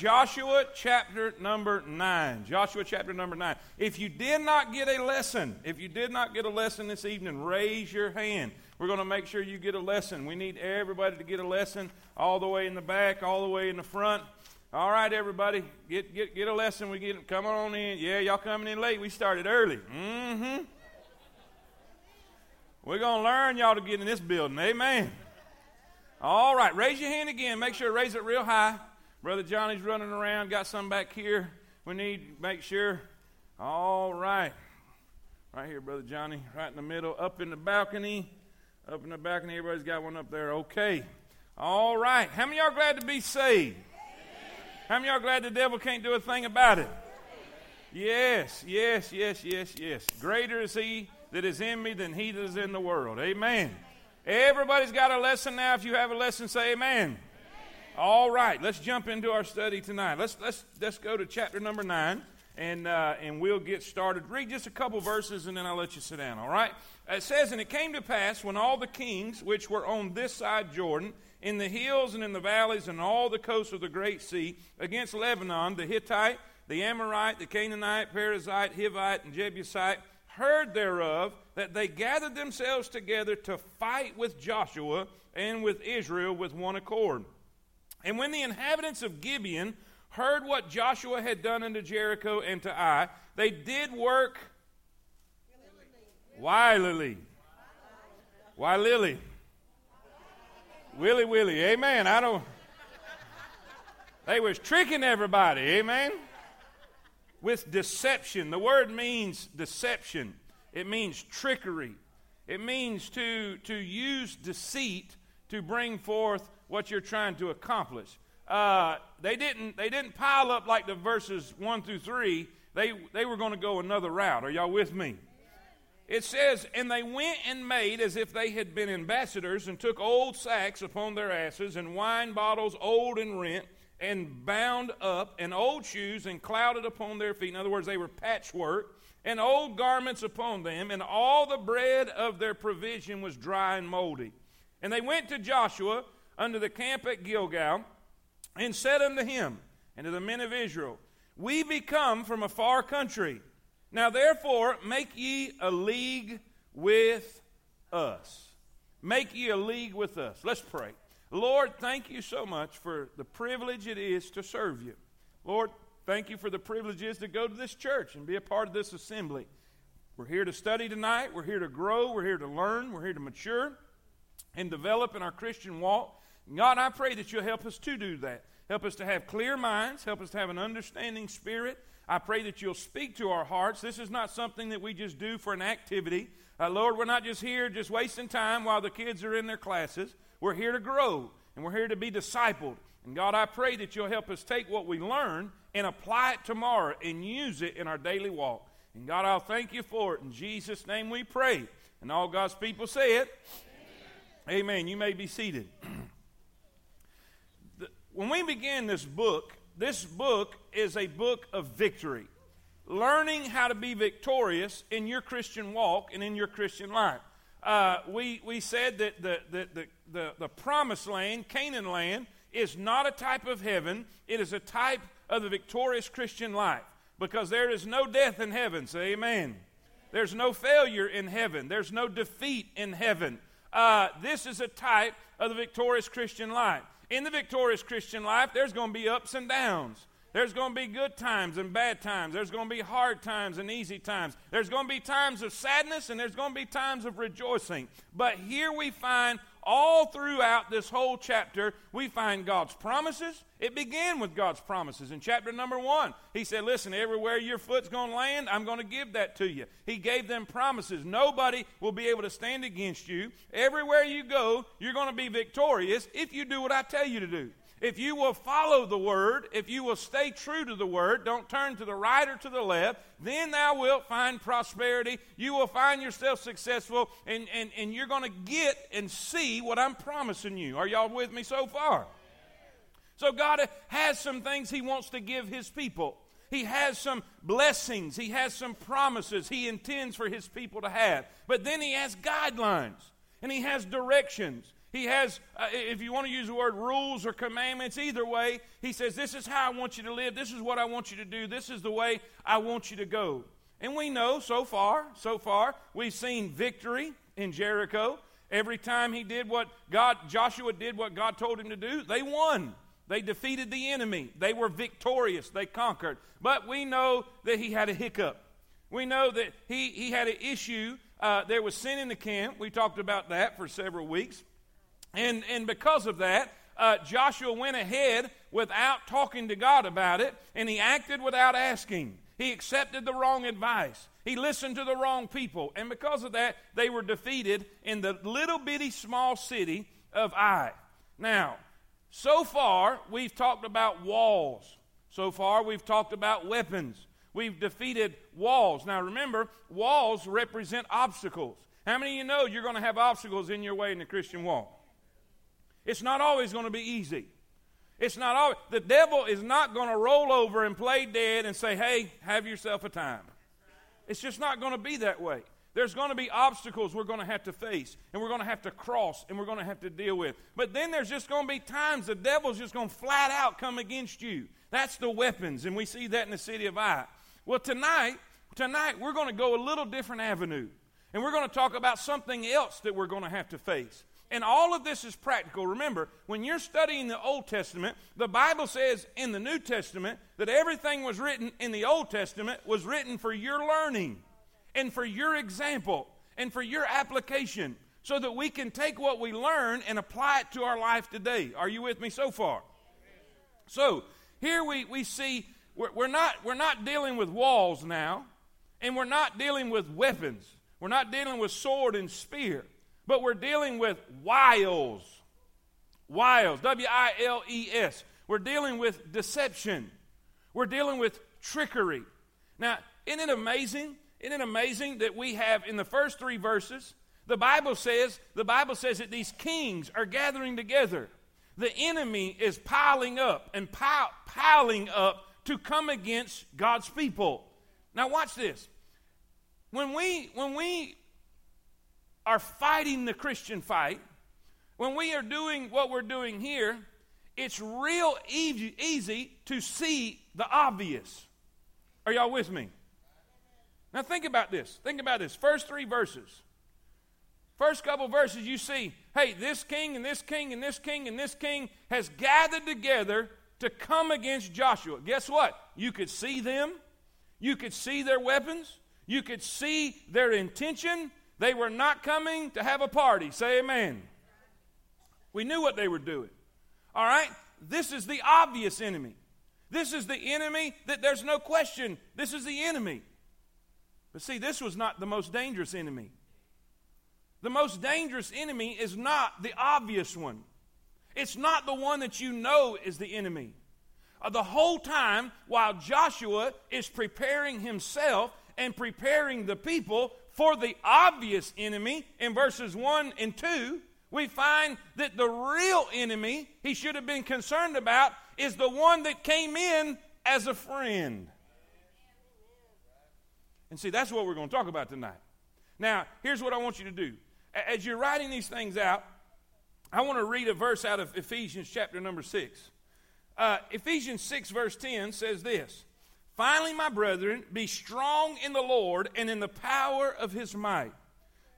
Joshua chapter number 9. Joshua chapter number 9. If you did not get a lesson, if you did not get a lesson this evening, raise your hand. We're going to make sure you get a lesson. We need everybody to get a lesson all the way in the back, all the way in the front. All right, everybody, get, get, get a lesson. We get come on in. Yeah, y'all coming in late. We started early. Mm-hmm. We're going to learn y'all to get in this building. Amen. All right, raise your hand again. Make sure to raise it real high. Brother Johnny's running around, got some back here. We need to make sure. All right. Right here, Brother Johnny, right in the middle, up in the balcony. Up in the balcony, everybody's got one up there. Okay. All right. How many y'all glad to be saved? How many y'all glad the devil can't do a thing about it? Yes, yes, yes, yes, yes. Greater is he that is in me than he that is in the world. Amen. Everybody's got a lesson now. If you have a lesson, say amen. All right, let's jump into our study tonight. Let's let's let's go to chapter number nine, and uh, and we'll get started. Read just a couple verses, and then I'll let you sit down. All right. It says, and it came to pass when all the kings which were on this side Jordan, in the hills and in the valleys, and all the coasts of the great sea, against Lebanon, the Hittite, the Amorite, the Canaanite, Perizzite, Hivite, and Jebusite, heard thereof, that they gathered themselves together to fight with Joshua and with Israel with one accord. And when the inhabitants of Gibeon heard what Joshua had done unto Jericho and to Ai, they did work wilily. Why Lily? Willy Willy. Amen. I don't. They was tricking everybody. Amen. With deception. The word means deception. It means trickery. It means to, to use deceit to bring forth what you're trying to accomplish. Uh, they didn't they didn't pile up like the verses one through three. They they were going to go another route. Are y'all with me? It says, and they went and made as if they had been ambassadors, and took old sacks upon their asses, and wine bottles old and rent, and bound up, and old shoes, and clouded upon their feet. In other words, they were patchwork, and old garments upon them, and all the bread of their provision was dry and moldy. And they went to Joshua unto the camp at Gilgal, and said unto him and to the men of Israel, We be come from a far country. Now therefore make ye a league with us. Make ye a league with us. Let's pray. Lord, thank you so much for the privilege it is to serve you. Lord, thank you for the privilege it is to go to this church and be a part of this assembly. We're here to study tonight. We're here to grow. We're here to learn. We're here to mature and develop in our Christian walk. God, I pray that you'll help us to do that. Help us to have clear minds. Help us to have an understanding spirit. I pray that you'll speak to our hearts. This is not something that we just do for an activity. Uh, Lord, we're not just here just wasting time while the kids are in their classes. We're here to grow and we're here to be discipled. And God, I pray that you'll help us take what we learn and apply it tomorrow and use it in our daily walk. And God, I'll thank you for it. In Jesus' name we pray. And all God's people say it. Amen. Amen. You may be seated. when we began this book, this book is a book of victory. Learning how to be victorious in your Christian walk and in your Christian life. Uh, we, we said that the, the, the, the, the promised land, Canaan land, is not a type of heaven, it is a type of the victorious Christian life. Because there is no death in heaven. Say amen. There's no failure in heaven, there's no defeat in heaven. Uh, this is a type of the victorious Christian life. In the victorious Christian life, there's going to be ups and downs. There's going to be good times and bad times. There's going to be hard times and easy times. There's going to be times of sadness and there's going to be times of rejoicing. But here we find all throughout this whole chapter, we find God's promises. It began with God's promises. In chapter number one, He said, Listen, everywhere your foot's going to land, I'm going to give that to you. He gave them promises. Nobody will be able to stand against you. Everywhere you go, you're going to be victorious if you do what I tell you to do. If you will follow the word, if you will stay true to the word, don't turn to the right or to the left, then thou wilt find prosperity. You will find yourself successful, and, and, and you're going to get and see what I'm promising you. Are y'all with me so far? So, God has some things He wants to give His people. He has some blessings, He has some promises He intends for His people to have. But then He has guidelines and He has directions. He has, uh, if you want to use the word rules or commandments, either way, he says, This is how I want you to live. This is what I want you to do. This is the way I want you to go. And we know so far, so far, we've seen victory in Jericho. Every time he did what God, Joshua did what God told him to do, they won. They defeated the enemy. They were victorious. They conquered. But we know that he had a hiccup. We know that he, he had an issue. Uh, there was sin in the camp. We talked about that for several weeks. And, and because of that, uh, Joshua went ahead without talking to God about it, and he acted without asking. He accepted the wrong advice. He listened to the wrong people. And because of that, they were defeated in the little bitty small city of Ai. Now, so far, we've talked about walls. So far, we've talked about weapons. We've defeated walls. Now, remember, walls represent obstacles. How many of you know you're going to have obstacles in your way in the Christian walk? It's not always going to be easy. It's not always, the devil is not going to roll over and play dead and say, hey, have yourself a time. It's just not going to be that way. There's going to be obstacles we're going to have to face, and we're going to have to cross, and we're going to have to deal with. But then there's just going to be times the devil's just going to flat out come against you. That's the weapons, and we see that in the city of Ai. Well, tonight, tonight we're going to go a little different avenue, and we're going to talk about something else that we're going to have to face. And all of this is practical. Remember, when you're studying the Old Testament, the Bible says in the New Testament that everything was written in the Old Testament was written for your learning and for your example and for your application so that we can take what we learn and apply it to our life today. Are you with me so far? So, here we, we see we're, we're, not, we're not dealing with walls now, and we're not dealing with weapons. We're not dealing with sword and spear. But we're dealing with wiles. Wiles, W I L E S. We're dealing with deception. We're dealing with trickery. Now, isn't it amazing? Isn't it amazing that we have in the first three verses, the Bible says, the Bible says that these kings are gathering together. The enemy is piling up and piling up to come against God's people. Now watch this. When we when we are fighting the Christian fight, when we are doing what we're doing here, it's real easy, easy to see the obvious. Are y'all with me? Now think about this. Think about this. First three verses. First couple verses, you see, hey, this king and this king and this king and this king has gathered together to come against Joshua. Guess what? You could see them, you could see their weapons, you could see their intention, they were not coming to have a party. Say amen. We knew what they were doing. All right? This is the obvious enemy. This is the enemy that there's no question. This is the enemy. But see, this was not the most dangerous enemy. The most dangerous enemy is not the obvious one. It's not the one that you know is the enemy. Uh, the whole time, while Joshua is preparing himself and preparing the people for the obvious enemy in verses 1 and 2, we find that the real enemy he should have been concerned about is the one that came in as a friend. And see, that's what we're going to talk about tonight. Now, here's what I want you to do. As you're writing these things out, I want to read a verse out of Ephesians chapter number 6. Uh, Ephesians 6, verse 10 says this Finally, my brethren, be strong in the Lord and in the power of his might.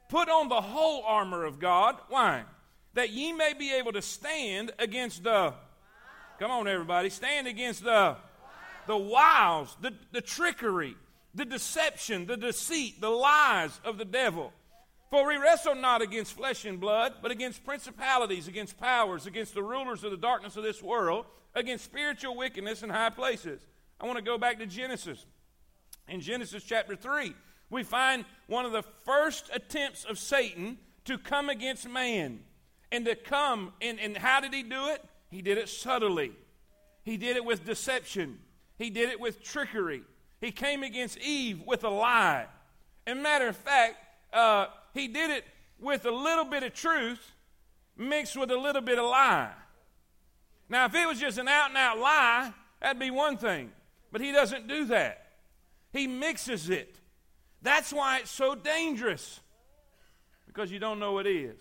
Put on the whole armor of God. Why? That ye may be able to stand against the. Come on, everybody. Stand against the. The wiles, the, the trickery, the deception, the deceit, the lies of the devil. For we wrestle not against flesh and blood, but against principalities, against powers, against the rulers of the darkness of this world, against spiritual wickedness in high places. I want to go back to Genesis. In Genesis chapter 3, we find one of the first attempts of Satan to come against man. And to come, and, and how did he do it? He did it subtly. He did it with deception. He did it with trickery. He came against Eve with a lie. And matter of fact, uh, he did it with a little bit of truth mixed with a little bit of lie. Now, if it was just an out and out lie, that'd be one thing. But he doesn't do that. He mixes it. That's why it's so dangerous, because you don't know what is.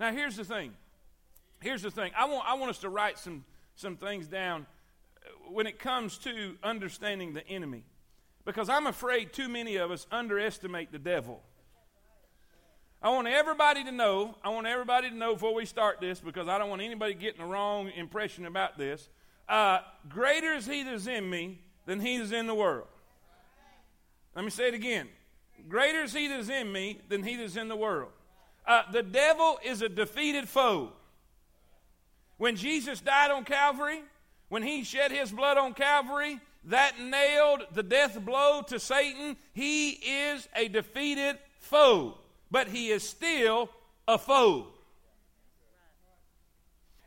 Now, here's the thing here's the thing I want, I want us to write some, some things down when it comes to understanding the enemy. Because I'm afraid too many of us underestimate the devil. I want everybody to know, I want everybody to know before we start this, because I don't want anybody getting the wrong impression about this. Uh, greater is he that is in me than he that is in the world. Let me say it again. Greater is he that is in me than he that is in the world. Uh, the devil is a defeated foe. When Jesus died on Calvary, when he shed his blood on Calvary, that nailed the death blow to Satan. He is a defeated foe, but he is still a foe.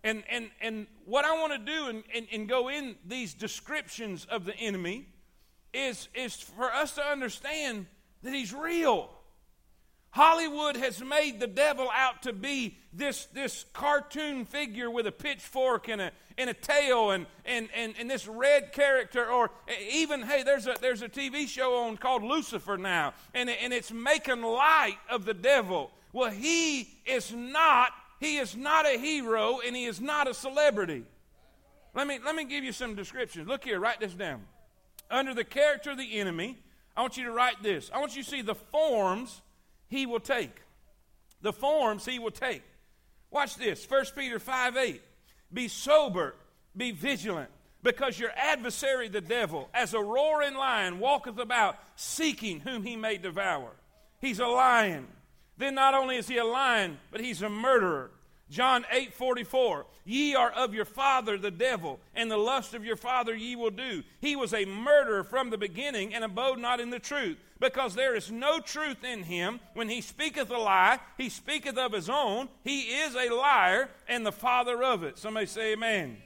And, and, and what I want to do and, and, and go in these descriptions of the enemy is, is for us to understand that he's real. Hollywood has made the devil out to be this, this cartoon figure with a pitchfork and a, and a tail and, and, and, and this red character. Or even, hey, there's a, there's a TV show on called Lucifer now, and, and it's making light of the devil. Well, he is not, he is not a hero and he is not a celebrity. Let me, let me give you some descriptions. Look here, write this down. Under the character of the enemy, I want you to write this. I want you to see the forms he will take. The forms he will take. Watch this 1 Peter 5 8. Be sober, be vigilant, because your adversary, the devil, as a roaring lion, walketh about seeking whom he may devour. He's a lion. Then not only is he a lion, but he's a murderer. John 8 44. Ye are of your father the devil, and the lust of your father ye will do. He was a murderer from the beginning, and abode not in the truth, because there is no truth in him. When he speaketh a lie, he speaketh of his own. He is a liar, and the father of it. Somebody say amen. amen.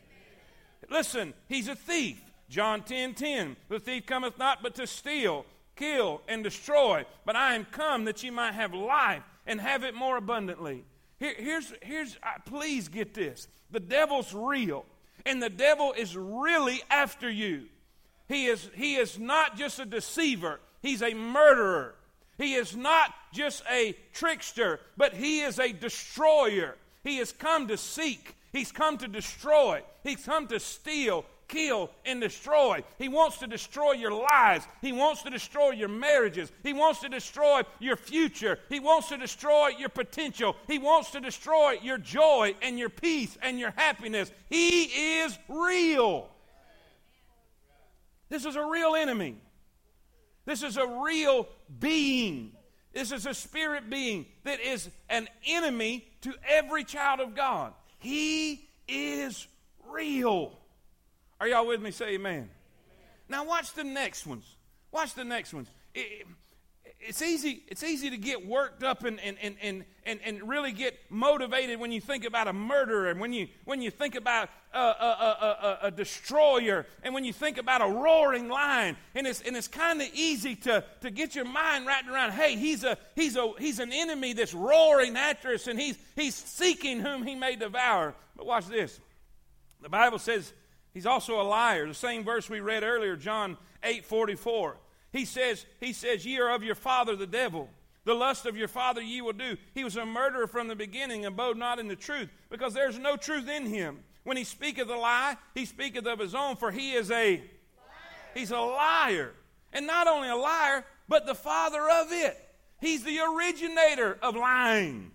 Listen, he's a thief. John 10 10. The thief cometh not but to steal, kill, and destroy. But I am come that ye might have life, and have it more abundantly. Here, here's, here's uh, please get this. The devil's real, and the devil is really after you. He is, he is not just a deceiver, he's a murderer. He is not just a trickster, but he is a destroyer. He has come to seek, he's come to destroy, he's come to steal, kill, and destroy. He wants to destroy your lives. He wants to destroy your marriages. He wants to destroy your future. He wants to destroy your potential. He wants to destroy your joy and your peace and your happiness. He is real. This is a real enemy. This is a real being. This is a spirit being that is an enemy to every child of God. He is real. Are y'all with me? Say amen. amen. Now watch the next ones. Watch the next ones. It, it's easy, it's easy to get worked up and, and, and, and, and, really get motivated when you think about a murderer and when you, when you think about a, a, a, a destroyer and when you think about a roaring lion. And it's, and it's kind of easy to, to get your mind wrapped around, hey, he's, a, he's, a, he's an enemy that's roaring after us and he's, he's seeking whom he may devour. But watch this. The Bible says He's also a liar. The same verse we read earlier, John 8 44. He says, he says, Ye are of your father the devil. The lust of your father ye will do. He was a murderer from the beginning, abode not in the truth, because there's no truth in him. When he speaketh a lie, he speaketh of his own, for he is a liar. he's a liar. And not only a liar, but the father of it. He's the originator of lying.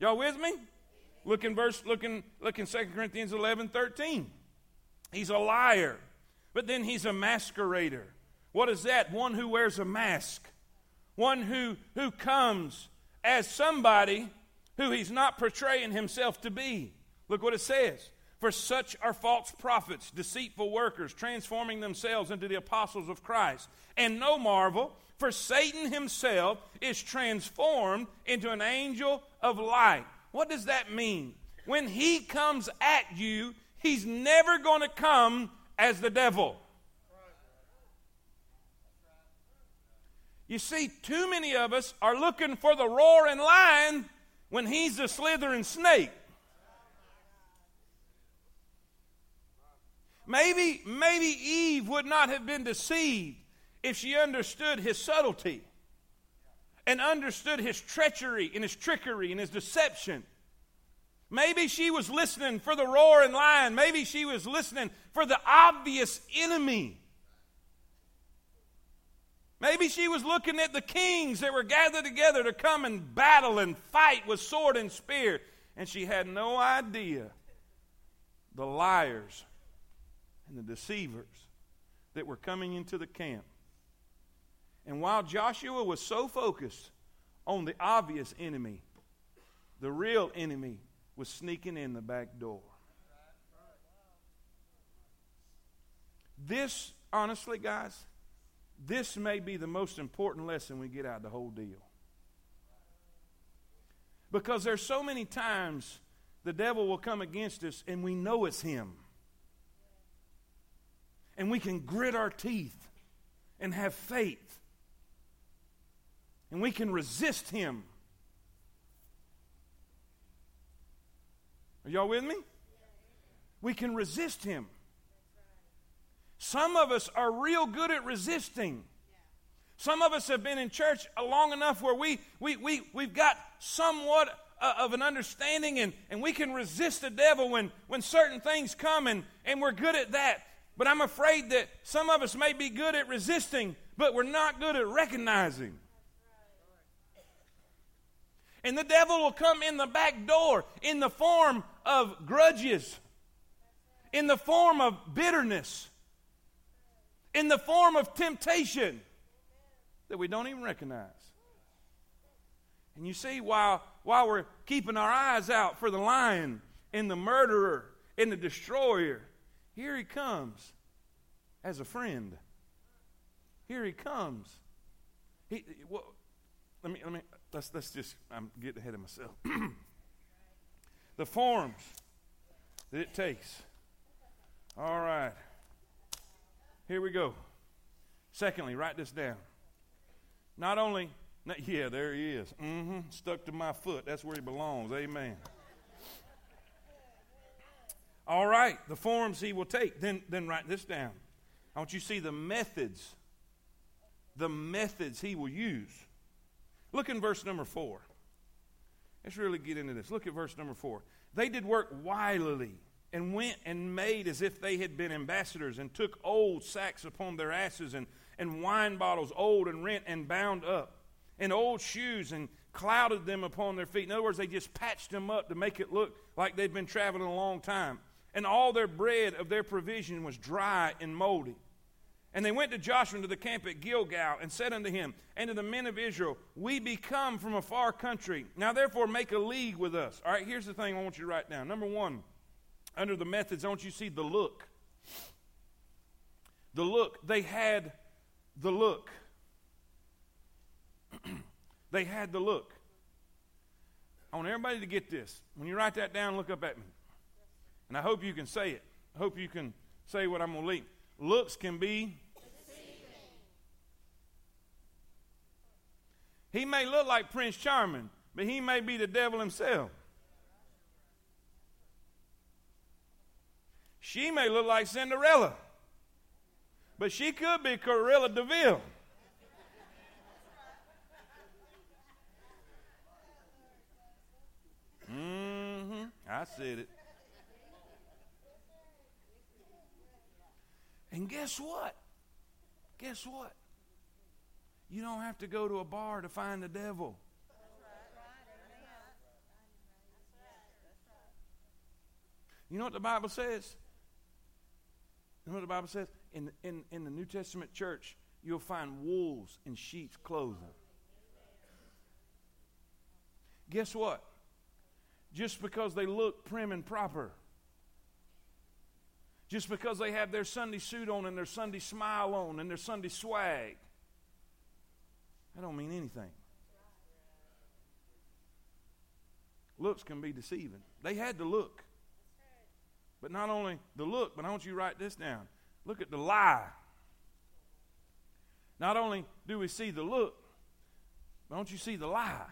Y'all with me? Look in verse, look in, look in 2 Corinthians 11, 13. He's a liar, but then he's a masquerader. What is that? One who wears a mask, one who, who comes as somebody who he's not portraying himself to be. Look what it says. For such are false prophets, deceitful workers, transforming themselves into the apostles of Christ. And no marvel, for Satan himself is transformed into an angel of light. What does that mean? When he comes at you, He's never going to come as the devil. You see, too many of us are looking for the roaring lion when he's the slithering snake. Maybe, maybe Eve would not have been deceived if she understood his subtlety and understood his treachery and his trickery and his deception. Maybe she was listening for the roaring lion. Maybe she was listening for the obvious enemy. Maybe she was looking at the kings that were gathered together to come and battle and fight with sword and spear, and she had no idea the liars and the deceivers that were coming into the camp. And while Joshua was so focused on the obvious enemy, the real enemy was sneaking in the back door. This, honestly, guys, this may be the most important lesson we get out of the whole deal. Because there's so many times the devil will come against us and we know it's him. And we can grit our teeth and have faith. And we can resist him. Are y'all with me? We can resist him. Some of us are real good at resisting. Some of us have been in church long enough where we, we, we, we've got somewhat uh, of an understanding and, and we can resist the devil when, when certain things come and, and we're good at that. But I'm afraid that some of us may be good at resisting, but we're not good at recognizing. And the devil will come in the back door in the form of grudges, in the form of bitterness, in the form of temptation that we don't even recognize. And you see, while, while we're keeping our eyes out for the lion and the murderer and the destroyer, here he comes as a friend. Here he comes. He, well, let me, let me, let's, let's just, I'm getting ahead of myself. the forms that it takes. All right. Here we go. Secondly, write this down. Not only, yeah, there he is. Mm-hmm. Stuck to my foot. That's where he belongs. Amen. All right, the forms he will take. Then, then write this down. I want you to see the methods, the methods he will use. Look in verse number four. Let's really get into this. Look at verse number four. They did work wilily and went and made as if they had been ambassadors and took old sacks upon their asses and, and wine bottles, old and rent and bound up, and old shoes and clouded them upon their feet. In other words, they just patched them up to make it look like they'd been traveling a long time. And all their bread of their provision was dry and moldy. And they went to Joshua into the camp at Gilgal and said unto him and to the men of Israel, We be come from a far country. Now therefore make a league with us. All right, here's the thing I want you to write down. Number one, under the methods, I want you to see the look. The look. They had the look. they had the look. I want everybody to get this. When you write that down, look up at me. And I hope you can say it. I hope you can say what I'm going to leave. Looks can be. He may look like Prince Charming, but he may be the devil himself. She may look like Cinderella, but she could be Cruella de Vil. Mm-hmm. I said it. And guess what? Guess what? You don't have to go to a bar to find the devil. You know what the Bible says? You know what the Bible says? In, in, in the New Testament church, you'll find wolves in sheep's clothing. Guess what? Just because they look prim and proper, just because they have their Sunday suit on and their Sunday smile on and their Sunday swag, that don't mean anything. Looks can be deceiving. They had to look. But not only the look, but I want you to write this down. Look at the lie. Not only do we see the look, but don't you see the lie?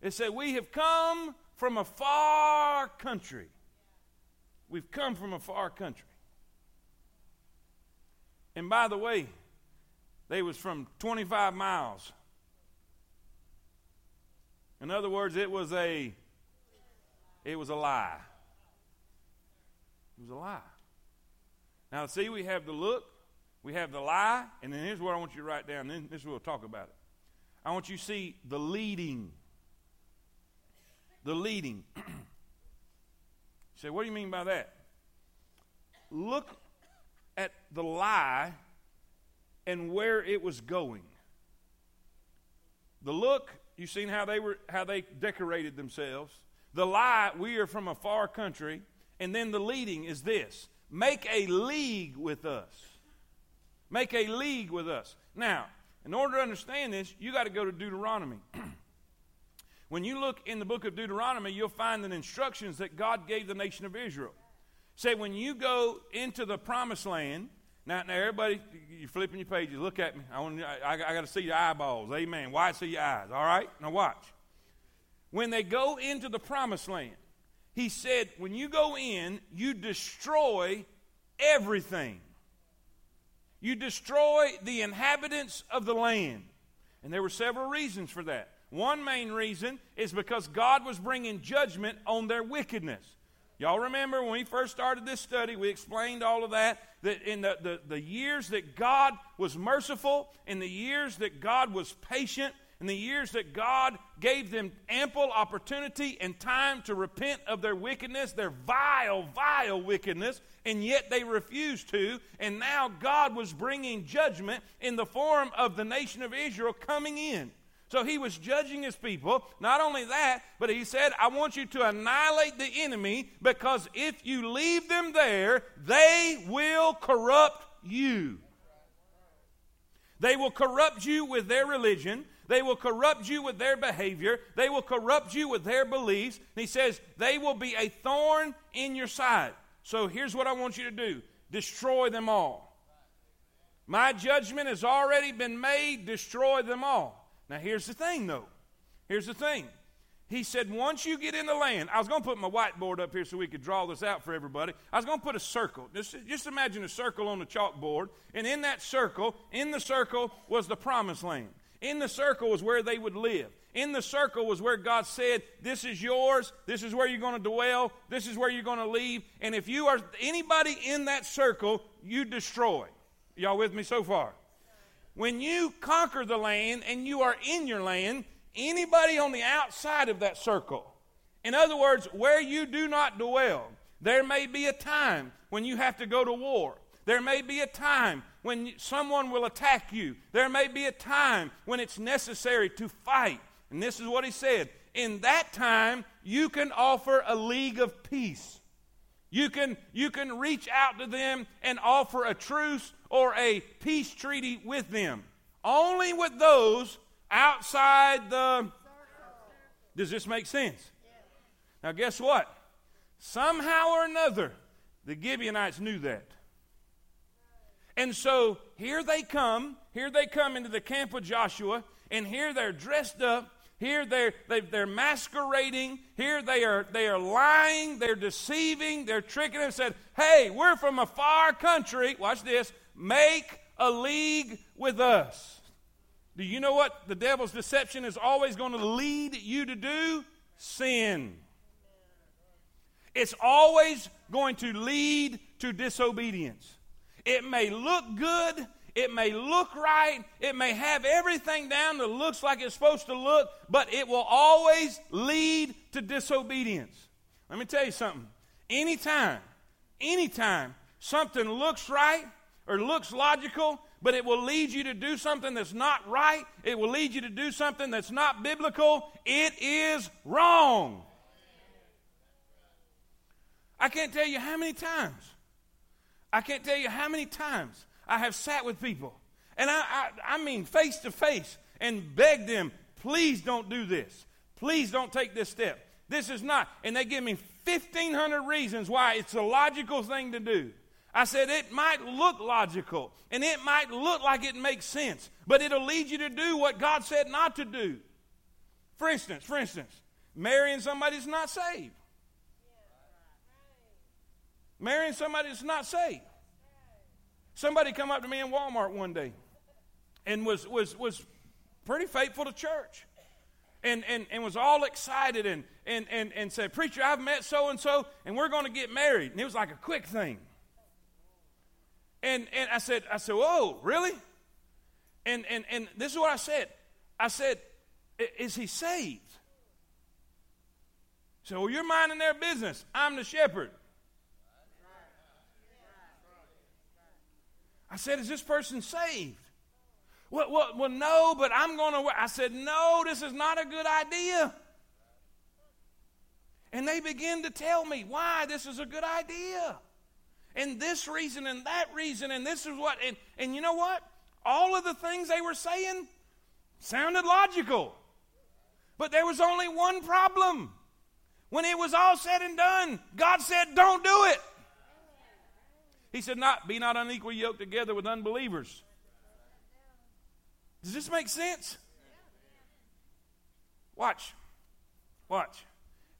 It said, We have come from a far country. We've come from a far country. And by the way, they was from 25 miles. In other words, it was a It was a lie. It was a lie. Now, see, we have the look, we have the lie, and then here's what I want you to write down. Then this we'll talk about it. I want you to see the leading. The leading. you say, what do you mean by that? Look at the lie and where it was going. The look, you seen how they were how they decorated themselves. The lie, we are from a far country, and then the leading is this. Make a league with us. Make a league with us. Now, in order to understand this, you got to go to Deuteronomy. when you look in the book of Deuteronomy, you'll find the instructions that God gave the nation of Israel. Say, when you go into the promised land, now, now everybody, you're flipping your pages. Look at me. I, want, I, I got to see your eyeballs. Amen. Why see your eyes? All right? Now, watch. When they go into the promised land, he said, when you go in, you destroy everything. You destroy the inhabitants of the land. And there were several reasons for that. One main reason is because God was bringing judgment on their wickedness. Y'all remember when we first started this study, we explained all of that. That in the, the, the years that God was merciful, in the years that God was patient, in the years that God gave them ample opportunity and time to repent of their wickedness, their vile, vile wickedness, and yet they refused to. And now God was bringing judgment in the form of the nation of Israel coming in. So he was judging his people. Not only that, but he said, I want you to annihilate the enemy because if you leave them there, they will corrupt you. They will corrupt you with their religion. They will corrupt you with their behavior. They will corrupt you with their beliefs. And he says, they will be a thorn in your side. So here's what I want you to do destroy them all. My judgment has already been made, destroy them all. Now, here's the thing, though. Here's the thing. He said, once you get in the land, I was going to put my whiteboard up here so we could draw this out for everybody. I was going to put a circle. Just, just imagine a circle on the chalkboard. And in that circle, in the circle was the promised land. In the circle was where they would live. In the circle was where God said, This is yours. This is where you're going to dwell. This is where you're going to leave. And if you are anybody in that circle, you destroy. Y'all with me so far? When you conquer the land and you are in your land, anybody on the outside of that circle, in other words, where you do not dwell, there may be a time when you have to go to war. There may be a time when someone will attack you. There may be a time when it's necessary to fight. And this is what he said. In that time, you can offer a league of peace. You can, you can reach out to them and offer a truce or a peace treaty with them. Only with those outside the. Does this make sense? Now, guess what? Somehow or another, the Gibeonites knew that. And so here they come, here they come into the camp of Joshua, and here they're dressed up. Here they're, they, are masquerading. Here they are, they are lying. They're deceiving. They're tricking and said, Hey, we're from a far country. Watch this. Make a league with us. Do you know what the devil's deception is always going to lead you to do? Sin. It's always going to lead to disobedience. It may look good, it may look right, it may have everything down that looks like it's supposed to look, but it will always lead to disobedience. Let me tell you something. Anytime, anytime something looks right or looks logical, but it will lead you to do something that's not right, it will lead you to do something that's not biblical, it is wrong. I can't tell you how many times I can't tell you how many times I have sat with people, and I, I, I mean face to face, and begged them, please don't do this. Please don't take this step. This is not. And they give me 1,500 reasons why it's a logical thing to do. I said, it might look logical and it might look like it makes sense, but it'll lead you to do what God said not to do. For instance, for instance, marrying somebody that's not saved. Marrying somebody that's not saved. Somebody come up to me in Walmart one day and was, was, was pretty faithful to church. and, and, and was all excited and, and, and, and said, Preacher, I've met so and so, and we're going to get married. And it was like a quick thing. And, and I said, I said, Whoa, really? And, and, and this is what I said. I said, Is he saved? So well, you're minding their business. I'm the shepherd. I said, Is this person saved? Well, well, well no, but I'm going to. I said, No, this is not a good idea. And they begin to tell me why this is a good idea. And this reason and that reason, and this is what. And, and you know what? All of the things they were saying sounded logical. But there was only one problem. When it was all said and done, God said, Don't do it. He said, Not be not unequally yoked together with unbelievers. Does this make sense? Watch. Watch.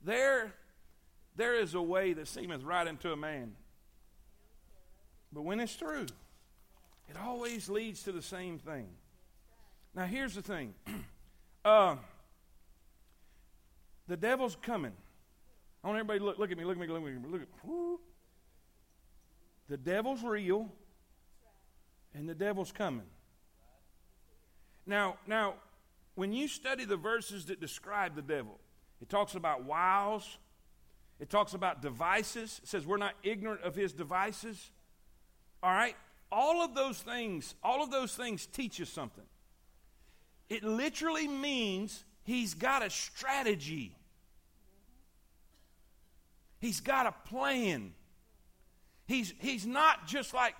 There, there is a way that seemeth right unto a man. But when it's true, it always leads to the same thing. Now, here's the thing uh, the devil's coming. I want everybody to look, look at me, look at me, look at me, look at me. The devil's real, and the devil's coming. Now, now, when you study the verses that describe the devil, it talks about wiles, it talks about devices. It says we're not ignorant of his devices. All right? All of those things, all of those things teach us something. It literally means he's got a strategy. He's got a plan. He's, he's not just like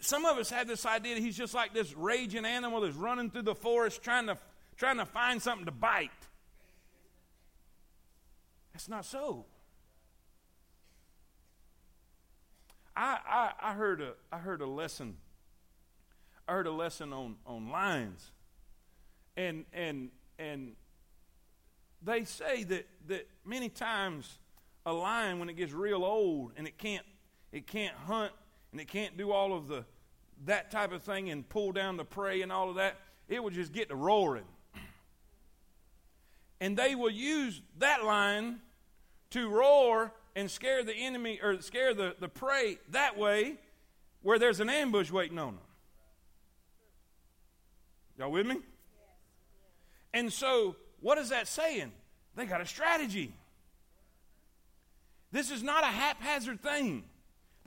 some of us have this idea that he's just like this raging animal that's running through the forest trying to, trying to find something to bite. That's not so. I, I, I, heard a, I heard a lesson. I heard a lesson on, on lions. And, and, and they say that, that many times a lion, when it gets real old and it can't, it can't hunt and it can't do all of the that type of thing and pull down the prey and all of that, it will just get to roaring. And they will use that lion to roar and scare the enemy or scare the, the prey that way where there's an ambush waiting on them. Y'all with me? And so, what is that saying? They got a strategy. This is not a haphazard thing.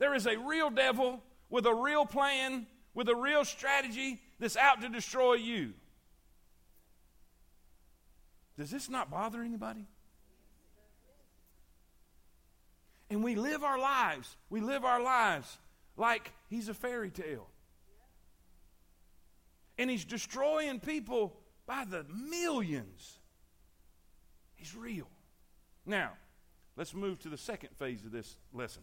There is a real devil with a real plan, with a real strategy that's out to destroy you. Does this not bother anybody? And we live our lives, we live our lives like he's a fairy tale. And he's destroying people by the millions. He's real. Now, let's move to the second phase of this lesson.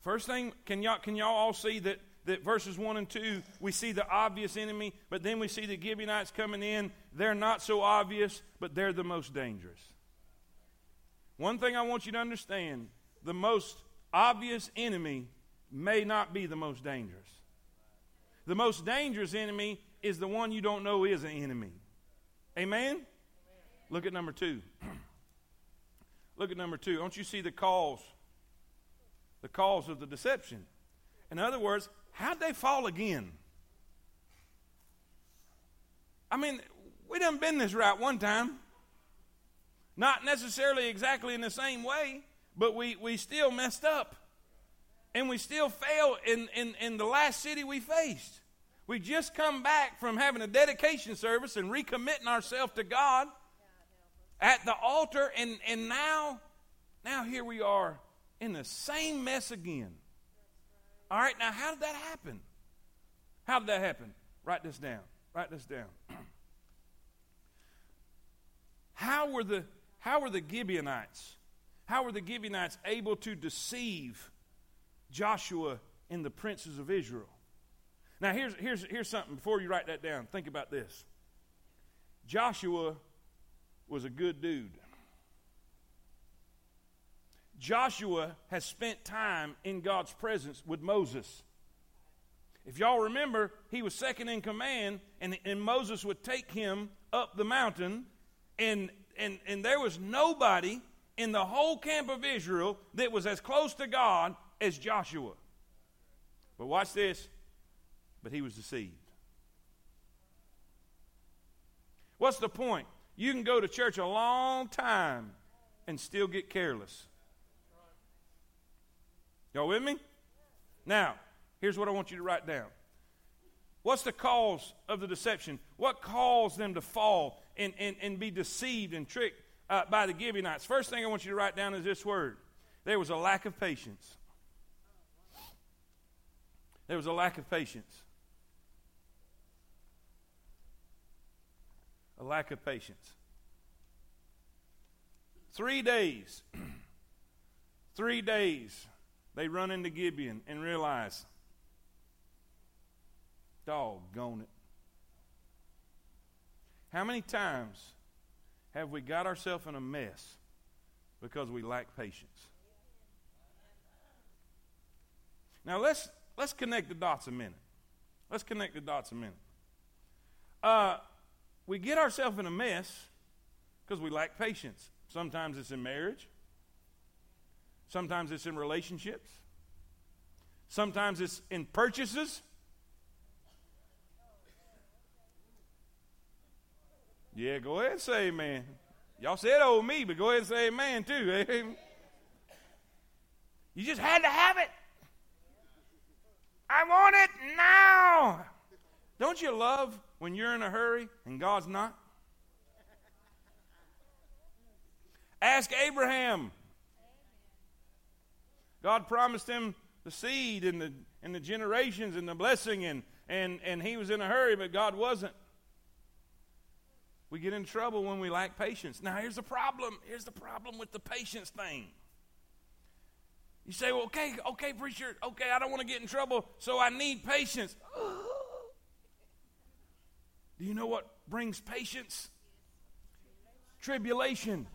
First thing, can y'all, can y'all all see that, that verses 1 and 2, we see the obvious enemy, but then we see the Gibeonites coming in. They're not so obvious, but they're the most dangerous. One thing I want you to understand the most obvious enemy may not be the most dangerous. The most dangerous enemy is the one you don't know is an enemy. Amen? Look at number two. Look at number two. Don't you see the cause the cause of the deception. In other words, how'd they fall again? I mean, we done been this route one time. Not necessarily exactly in the same way, but we, we still messed up. And we still failed in, in, in the last city we faced. We just come back from having a dedication service and recommitting ourselves to God at the altar, and, and now, now here we are in the same mess again. All right, now how did that happen? How did that happen? Write this down. Write this down. how were the how were the Gibeonites? How were the Gibeonites able to deceive Joshua and the princes of Israel? Now here's here's here's something before you write that down. Think about this. Joshua was a good dude. Joshua has spent time in God's presence with Moses. If y'all remember, he was second in command, and, and Moses would take him up the mountain And, and, and there was nobody in the whole camp of Israel that was as close to God as Joshua. But watch this. But he was deceived. What's the point? You can go to church a long time and still get careless. Y'all with me? Now, here's what I want you to write down. What's the cause of the deception? What caused them to fall and, and, and be deceived and tricked uh, by the Gibeonites? First thing I want you to write down is this word there was a lack of patience. There was a lack of patience. A lack of patience. Three days. Three days they run into Gibeon and realize, doggone it. How many times have we got ourselves in a mess because we lack patience? Now let's let's connect the dots a minute. Let's connect the dots a minute. Uh, we get ourselves in a mess because we lack patience. Sometimes it's in marriage. Sometimes it's in relationships. Sometimes it's in purchases. Yeah, go ahead and say amen. Y'all said oh me, but go ahead and say amen too. Amen. Eh? You just had to have it. I want it now. Don't you love when you're in a hurry and God's not? Ask Abraham. God promised him the seed and the, and the generations and the blessing, and, and, and he was in a hurry, but God wasn't. We get in trouble when we lack patience. Now, here's the problem. Here's the problem with the patience thing. You say, well, okay, okay, preacher, okay, I don't want to get in trouble, so I need patience. Do you know what brings patience? Tribulation.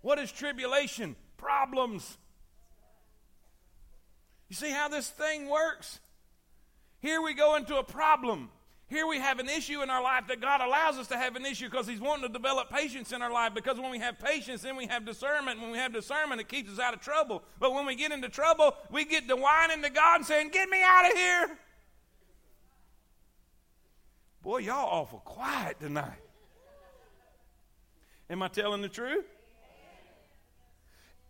What is tribulation? Problems. You see how this thing works? Here we go into a problem. Here we have an issue in our life that God allows us to have an issue because He's wanting to develop patience in our life. Because when we have patience, then we have discernment. When we have discernment, it keeps us out of trouble. But when we get into trouble, we get to whining to God and saying, Get me out of here. Boy, y'all awful quiet tonight. Am I telling the truth?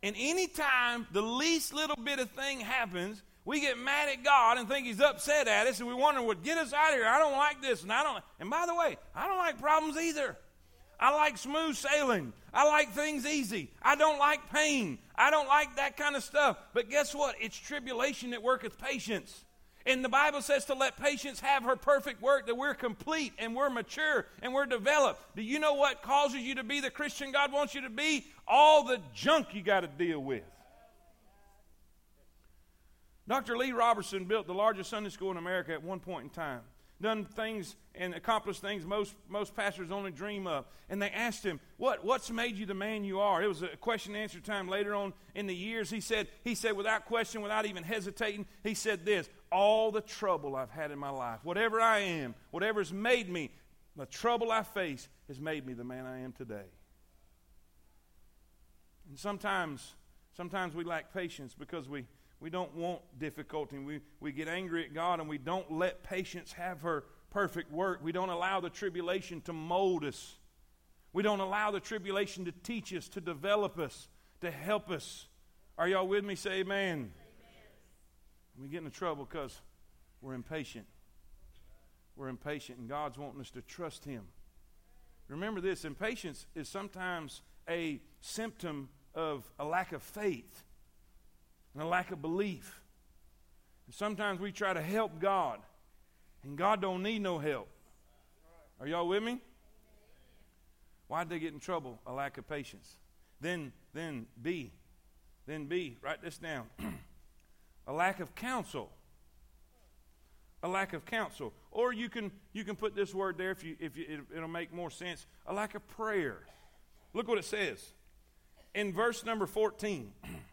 And anytime the least little bit of thing happens, we get mad at God and think He's upset at us, and we wonder, "What get us out of here? I don't like this, and I don't." And by the way, I don't like problems either. I like smooth sailing. I like things easy. I don't like pain. I don't like that kind of stuff. But guess what? It's tribulation that worketh patience. And the Bible says to let patience have her perfect work, that we're complete and we're mature and we're developed. Do you know what causes you to be the Christian God wants you to be? All the junk you got to deal with. Dr. Lee Roberson built the largest Sunday school in America at one point in time. Done things and accomplished things most, most pastors only dream of. And they asked him, what, What's made you the man you are? It was a question and answer time later on in the years. He said, he said, without question, without even hesitating, he said this All the trouble I've had in my life, whatever I am, whatever's made me, the trouble I face has made me the man I am today. And sometimes, sometimes we lack patience because we we don't want difficulty. We, we get angry at God and we don't let patience have her perfect work. We don't allow the tribulation to mold us. We don't allow the tribulation to teach us, to develop us, to help us. Are y'all with me? Say amen. We get into trouble because we're impatient. We're impatient, and God's wanting us to trust Him. Remember this impatience is sometimes a symptom of a lack of faith and a lack of belief. And sometimes we try to help God, and God don't need no help. Are y'all with me? Why'd they get in trouble? A lack of patience. Then, then B, then B. Write this down. a lack of counsel. A lack of counsel, or you can you can put this word there if you if you, it, it'll make more sense. A lack of prayer. Look what it says in verse number fourteen.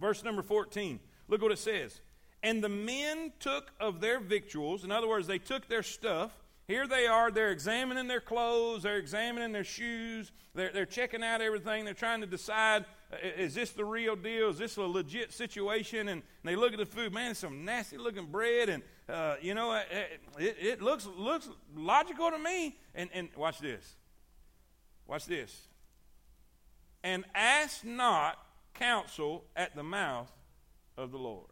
Verse number 14. Look what it says. And the men took of their victuals, in other words, they took their stuff. Here they are, they're examining their clothes, they're examining their shoes, they're, they're checking out everything, they're trying to decide is this the real deal? Is this a legit situation? And, they look at the food, man, it's some nasty looking bread, and uh, you know, it, it, looks looks logical to me. And, and watch this. Watch this. And ask not counsel at the mouth of the Lord.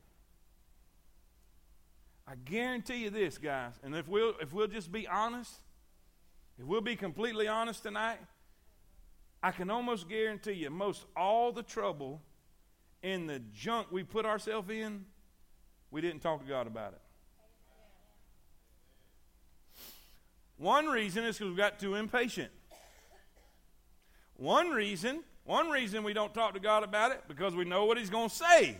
I guarantee you this, guys, and if we'll, if we'll just be honest, if we'll be completely honest tonight, I can almost guarantee you most all the trouble in the junk we put ourselves in, we didn't talk to God about it. One reason is because we got too impatient. One reason, one reason we don't talk to God about it because we know what He's going to say.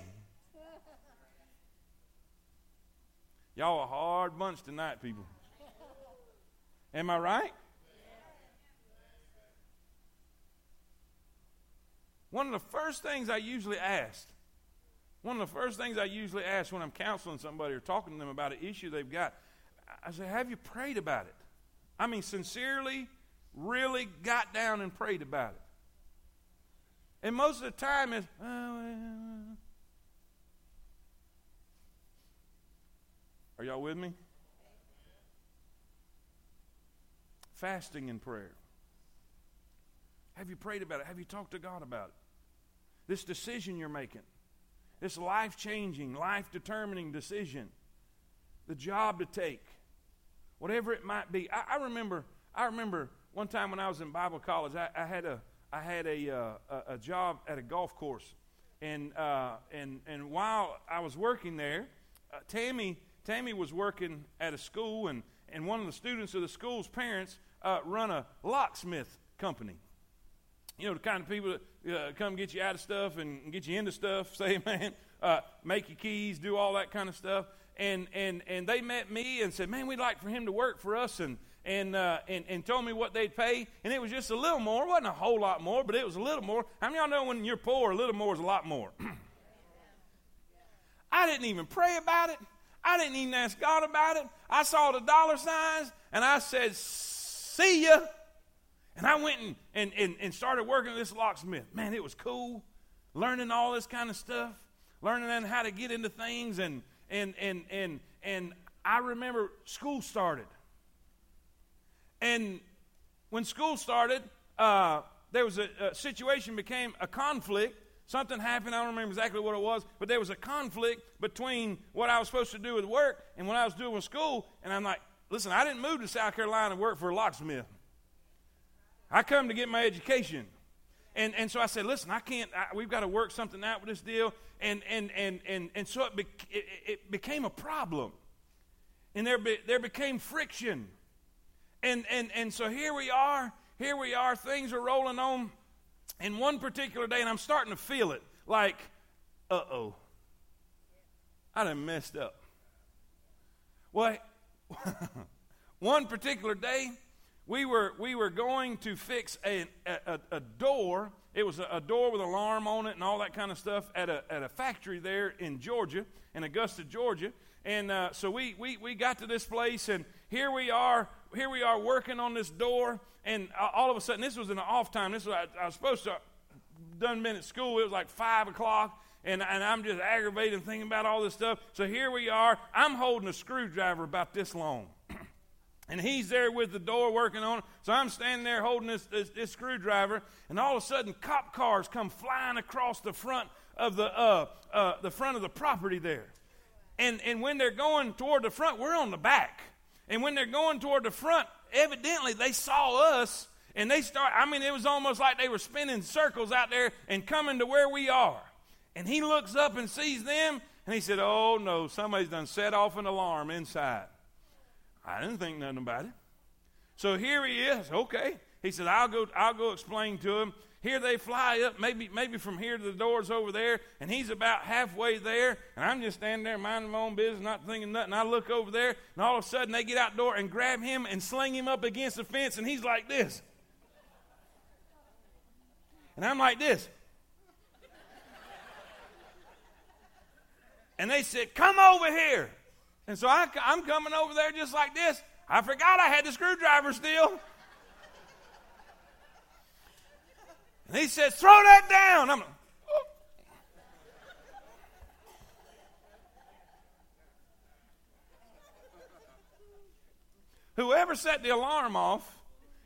Y'all a hard bunch tonight, people. Am I right? One of the first things I usually ask, one of the first things I usually ask when I'm counseling somebody or talking to them about an issue they've got, I say, Have you prayed about it? I mean, sincerely, really got down and prayed about it. And most of the time is, oh, well. Are y'all with me? Fasting and prayer. Have you prayed about it? Have you talked to God about it? This decision you're making, this life changing, life determining decision, the job to take, whatever it might be. I, I, remember, I remember one time when I was in Bible college, I, I had a, I had a, uh, a, a, job at a golf course, and uh, and and while I was working there, uh, Tammy Tammy was working at a school, and, and one of the students of the school's parents uh, run a locksmith company. You know, the kind of people that uh, come get you out of stuff and get you into stuff, say, man, uh, make your keys, do all that kind of stuff. And, and, and they met me and said, man, we'd like for him to work for us. And, and, uh, and, and told me what they'd pay. And it was just a little more. It wasn't a whole lot more, but it was a little more. How many y'all know when you're poor, a little more is a lot more? I didn't even pray about it. I didn't even ask God about it. I saw the dollar signs and I said, See ya. And I went and, and, and, and started working at this locksmith. Man, it was cool. Learning all this kind of stuff, learning how to get into things. And, and, and, and, and I remember school started. And when school started, uh, there was a, a situation became a conflict Something happened, I don't remember exactly what it was, but there was a conflict between what I was supposed to do with work and what I was doing with school. And I'm like, listen, I didn't move to South Carolina to work for a locksmith. I come to get my education. And, and so I said, listen, I can't, I, we've got to work something out with this deal. And, and, and, and, and so it, be, it, it, became a problem. And there, be, there became friction. And, and, and so here we are, here we are, things are rolling on in one particular day, and I'm starting to feel it like, uh oh, I done messed up. Well, one particular day, we were, we were going to fix a, a, a door. It was a, a, door with alarm on it and all that kind of stuff at a, at a factory there in Georgia, in Augusta, Georgia. And uh, so we, we, we got to this place, and here we are, here we are working on this door, and all of a sudden, this was the off time. This was I, I was supposed to done been at school. It was like five o'clock, and, and I'm just aggravated thinking about all this stuff. So here we are. I'm holding a screwdriver about this long. And he's there with the door working on it. So I'm standing there holding this, this, this, screwdriver, and all of a sudden, cop cars come flying across the front of the, uh, uh, the front of the property there. And, and when they're going toward the front, we're on the back. And when they're going toward the front, evidently they saw us and they start, I mean, it was almost like they were spinning circles out there and coming to where we are. And he looks up and sees them, and he said, Oh no, somebody's done set off an alarm inside. I didn't think nothing about it. So here he is. Okay. He said, I'll go, I'll go explain to him. Here they fly up, maybe, maybe from here to the doors over there, and he's about halfway there, and I'm just standing there minding my own business, not thinking nothing. I look over there, and all of a sudden they get out door and grab him and sling him up against the fence, and he's like this. And I'm like this. and they said, Come over here. And so I, am coming over there just like this. I forgot I had the screwdriver still. And he says, Throw that down. I'm like, oh. Whoever set the alarm off,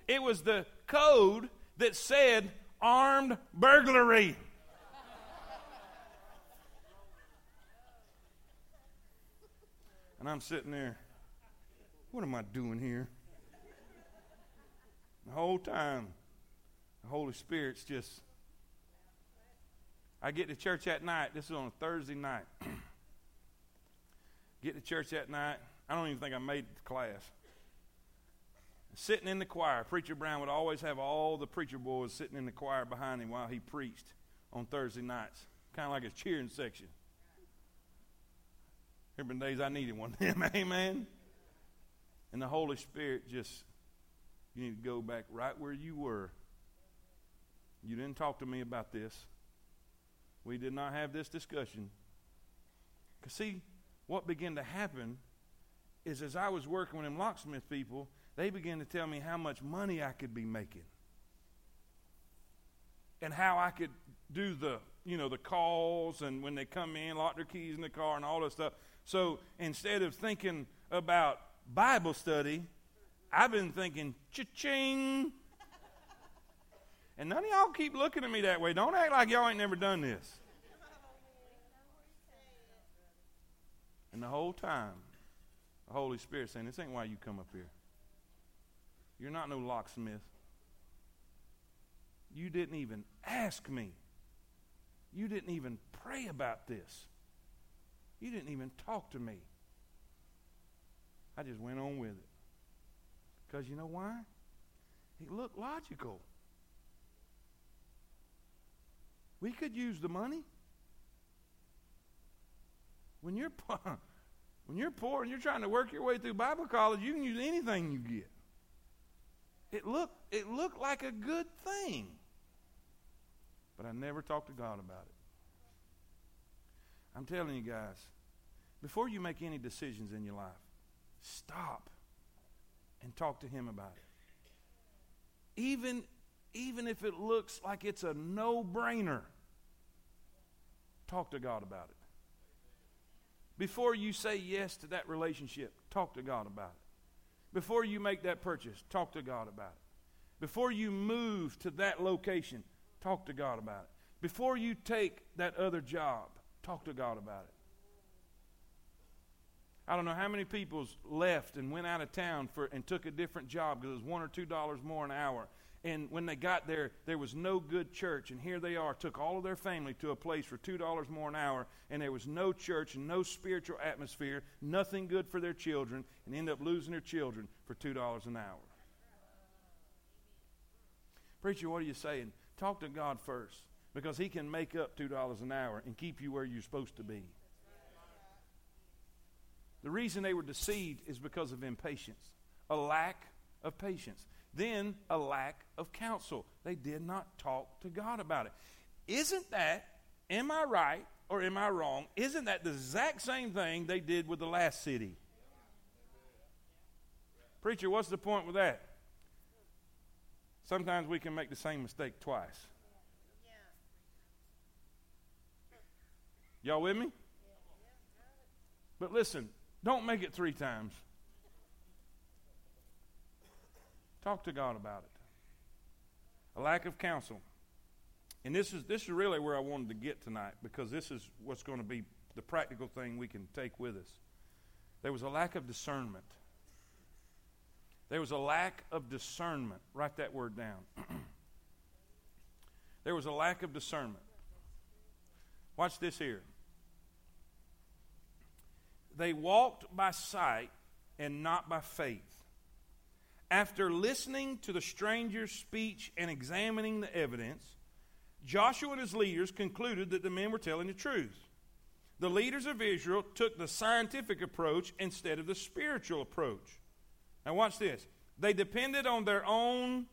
it was the code that said armed burglary. And I'm sitting there, what am I doing here? The whole time, the Holy Spirit's just. I get to church at night. This is on a Thursday night. get to church at night. I don't even think I made the class. Sitting in the choir, Preacher Brown would always have all the preacher boys sitting in the choir behind him while he preached on Thursday nights, kind of like his cheering section. There have been days I needed one of them, amen. And the Holy Spirit just, you need to go back right where you were. You didn't talk to me about this. We did not have this discussion. Because, see, what began to happen is as I was working with them locksmith people, they began to tell me how much money I could be making. And how I could do the, you know, the calls and when they come in, lock their keys in the car and all that stuff. So instead of thinking about Bible study, I've been thinking cha-ching. And none of y'all keep looking at me that way. Don't act like y'all ain't never done this. And the whole time, the Holy Spirit saying, This ain't why you come up here. You're not no locksmith. You didn't even ask me. You didn't even pray about this. You didn't even talk to me. I just went on with it. Because you know why? It looked logical. We could use the money. When you're when you're poor and you're trying to work your way through Bible college, you can use anything you get. It looked it looked like a good thing. But I never talked to God about it. I'm telling you guys, before you make any decisions in your life, stop and talk to Him about it. Even, even if it looks like it's a no brainer, talk to God about it. Before you say yes to that relationship, talk to God about it. Before you make that purchase, talk to God about it. Before you move to that location, talk to God about it. Before you take that other job, talk to God about it. I don't know how many people's left and went out of town for and took a different job because it was one or two dollars more an hour. And when they got there, there was no good church. And here they are, took all of their family to a place for two dollars more an hour, and there was no church and no spiritual atmosphere, nothing good for their children, and end up losing their children for two dollars an hour. Preacher, what are you saying? Talk to God first, because He can make up two dollars an hour and keep you where you're supposed to be. The reason they were deceived is because of impatience, a lack of patience, then a lack of counsel. They did not talk to God about it. Isn't that, am I right or am I wrong? Isn't that the exact same thing they did with the last city? Preacher, what's the point with that? Sometimes we can make the same mistake twice. Y'all with me? But listen, don't make it three times. Talk to God about it. A lack of counsel. And this is this is really where I wanted to get tonight because this is what's going to be the practical thing we can take with us. There was a lack of discernment. There was a lack of discernment. Write that word down. there was a lack of discernment. Watch this here. They walked by sight and not by faith. After listening to the stranger's speech and examining the evidence, Joshua and his leaders concluded that the men were telling the truth. The leaders of Israel took the scientific approach instead of the spiritual approach. Now, watch this. They depended on their own.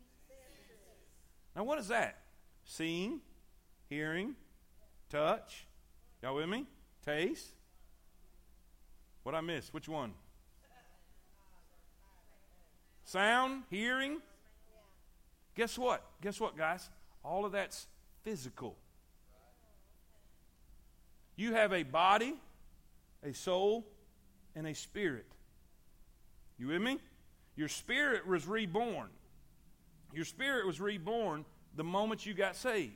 Now, what is that? Seeing, hearing, touch. Y'all with me? Taste. What I missed? Which one? sound, hearing. Guess what? Guess what, guys? All of that's physical. You have a body, a soul, and a spirit. You with me? Your spirit was reborn. Your spirit was reborn the moment you got saved.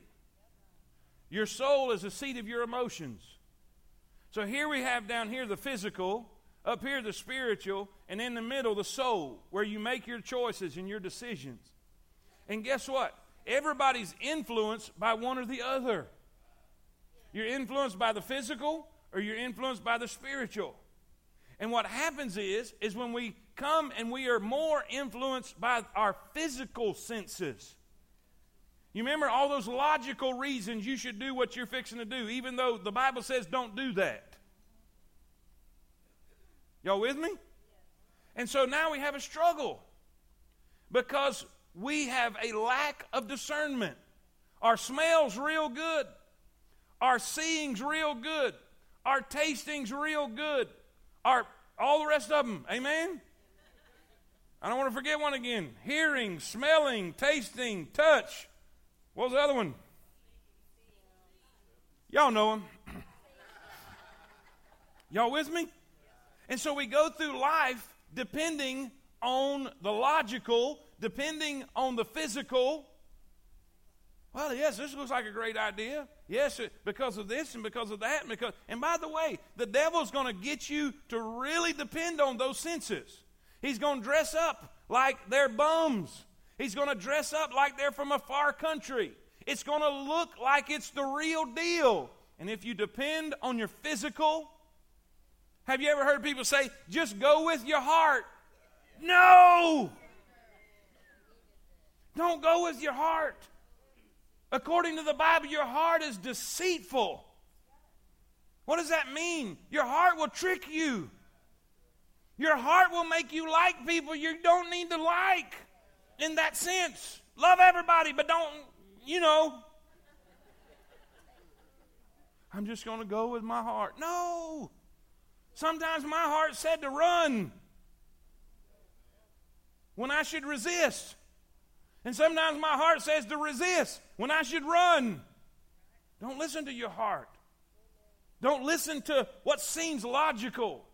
Your soul is the seat of your emotions. So here we have down here the physical, up here the spiritual, and in the middle the soul, where you make your choices and your decisions. And guess what? Everybody's influenced by one or the other. You're influenced by the physical or you're influenced by the spiritual. And what happens is is when we come and we are more influenced by our physical senses. You remember all those logical reasons you should do what you're fixing to do, even though the Bible says don't do that. Y'all with me? And so now we have a struggle because we have a lack of discernment. Our smell's real good. Our seeing's real good. Our tasting's real good. Our all the rest of them. Amen. I don't want to forget one again. Hearing, smelling, tasting, touch. What was the other one? Y'all know them. Y'all with me? And so we go through life depending on the logical, depending on the physical, well, yes, this looks like a great idea. Yes, because of this and because of that. And, because, and by the way, the devil's going to get you to really depend on those senses. He's going to dress up like they're bums. He's going to dress up like they're from a far country. It's going to look like it's the real deal. And if you depend on your physical, have you ever heard people say, just go with your heart? No! Don't go with your heart. According to the Bible, your heart is deceitful. What does that mean? Your heart will trick you. Your heart will make you like people you don't need to like in that sense. Love everybody, but don't, you know. I'm just going to go with my heart. No. Sometimes my heart said to run when I should resist. And sometimes my heart says to resist when I should run. Don't listen to your heart. Don't listen to what seems logical.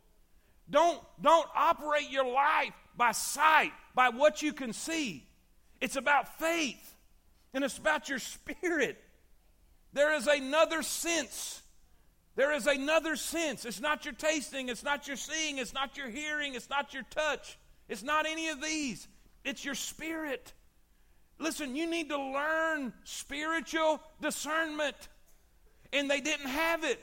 Don't, don't operate your life by sight, by what you can see. It's about faith, and it's about your spirit. There is another sense. There is another sense. It's not your tasting, it's not your seeing, it's not your hearing, it's not your touch, it's not any of these. It's your spirit. Listen, you need to learn spiritual discernment. And they didn't have it.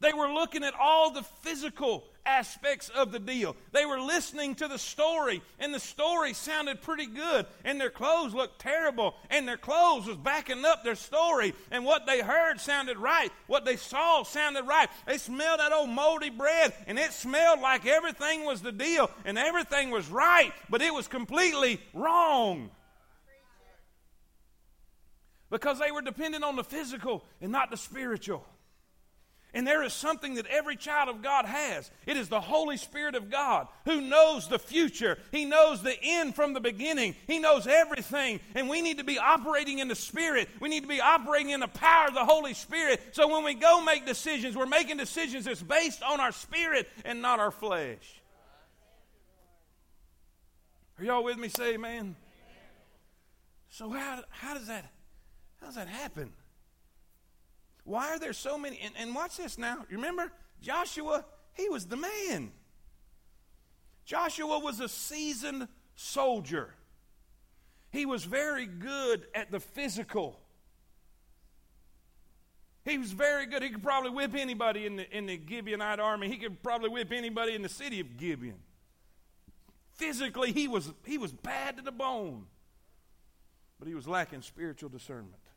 They were looking at all the physical aspects of the deal. They were listening to the story, and the story sounded pretty good, and their clothes looked terrible, and their clothes was backing up their story, and what they heard sounded right. What they saw sounded right. They smelled that old moldy bread, and it smelled like everything was the deal, and everything was right, but it was completely wrong because they were dependent on the physical and not the spiritual. And there is something that every child of God has. It is the Holy Spirit of God who knows the future. He knows the end from the beginning. He knows everything. And we need to be operating in the Spirit. We need to be operating in the power of the Holy Spirit. So when we go make decisions, we're making decisions that's based on our spirit and not our flesh. Are y'all with me? Say amen. So how, how does that how does that happen? Why are there so many? And, and watch this now. Remember, Joshua, he was the man. Joshua was a seasoned soldier. He was very good at the physical. He was very good. He could probably whip anybody in the, in the Gibeonite army. He could probably whip anybody in the city of Gibeon. Physically, he was, he was bad to the bone, but he was lacking spiritual discernment.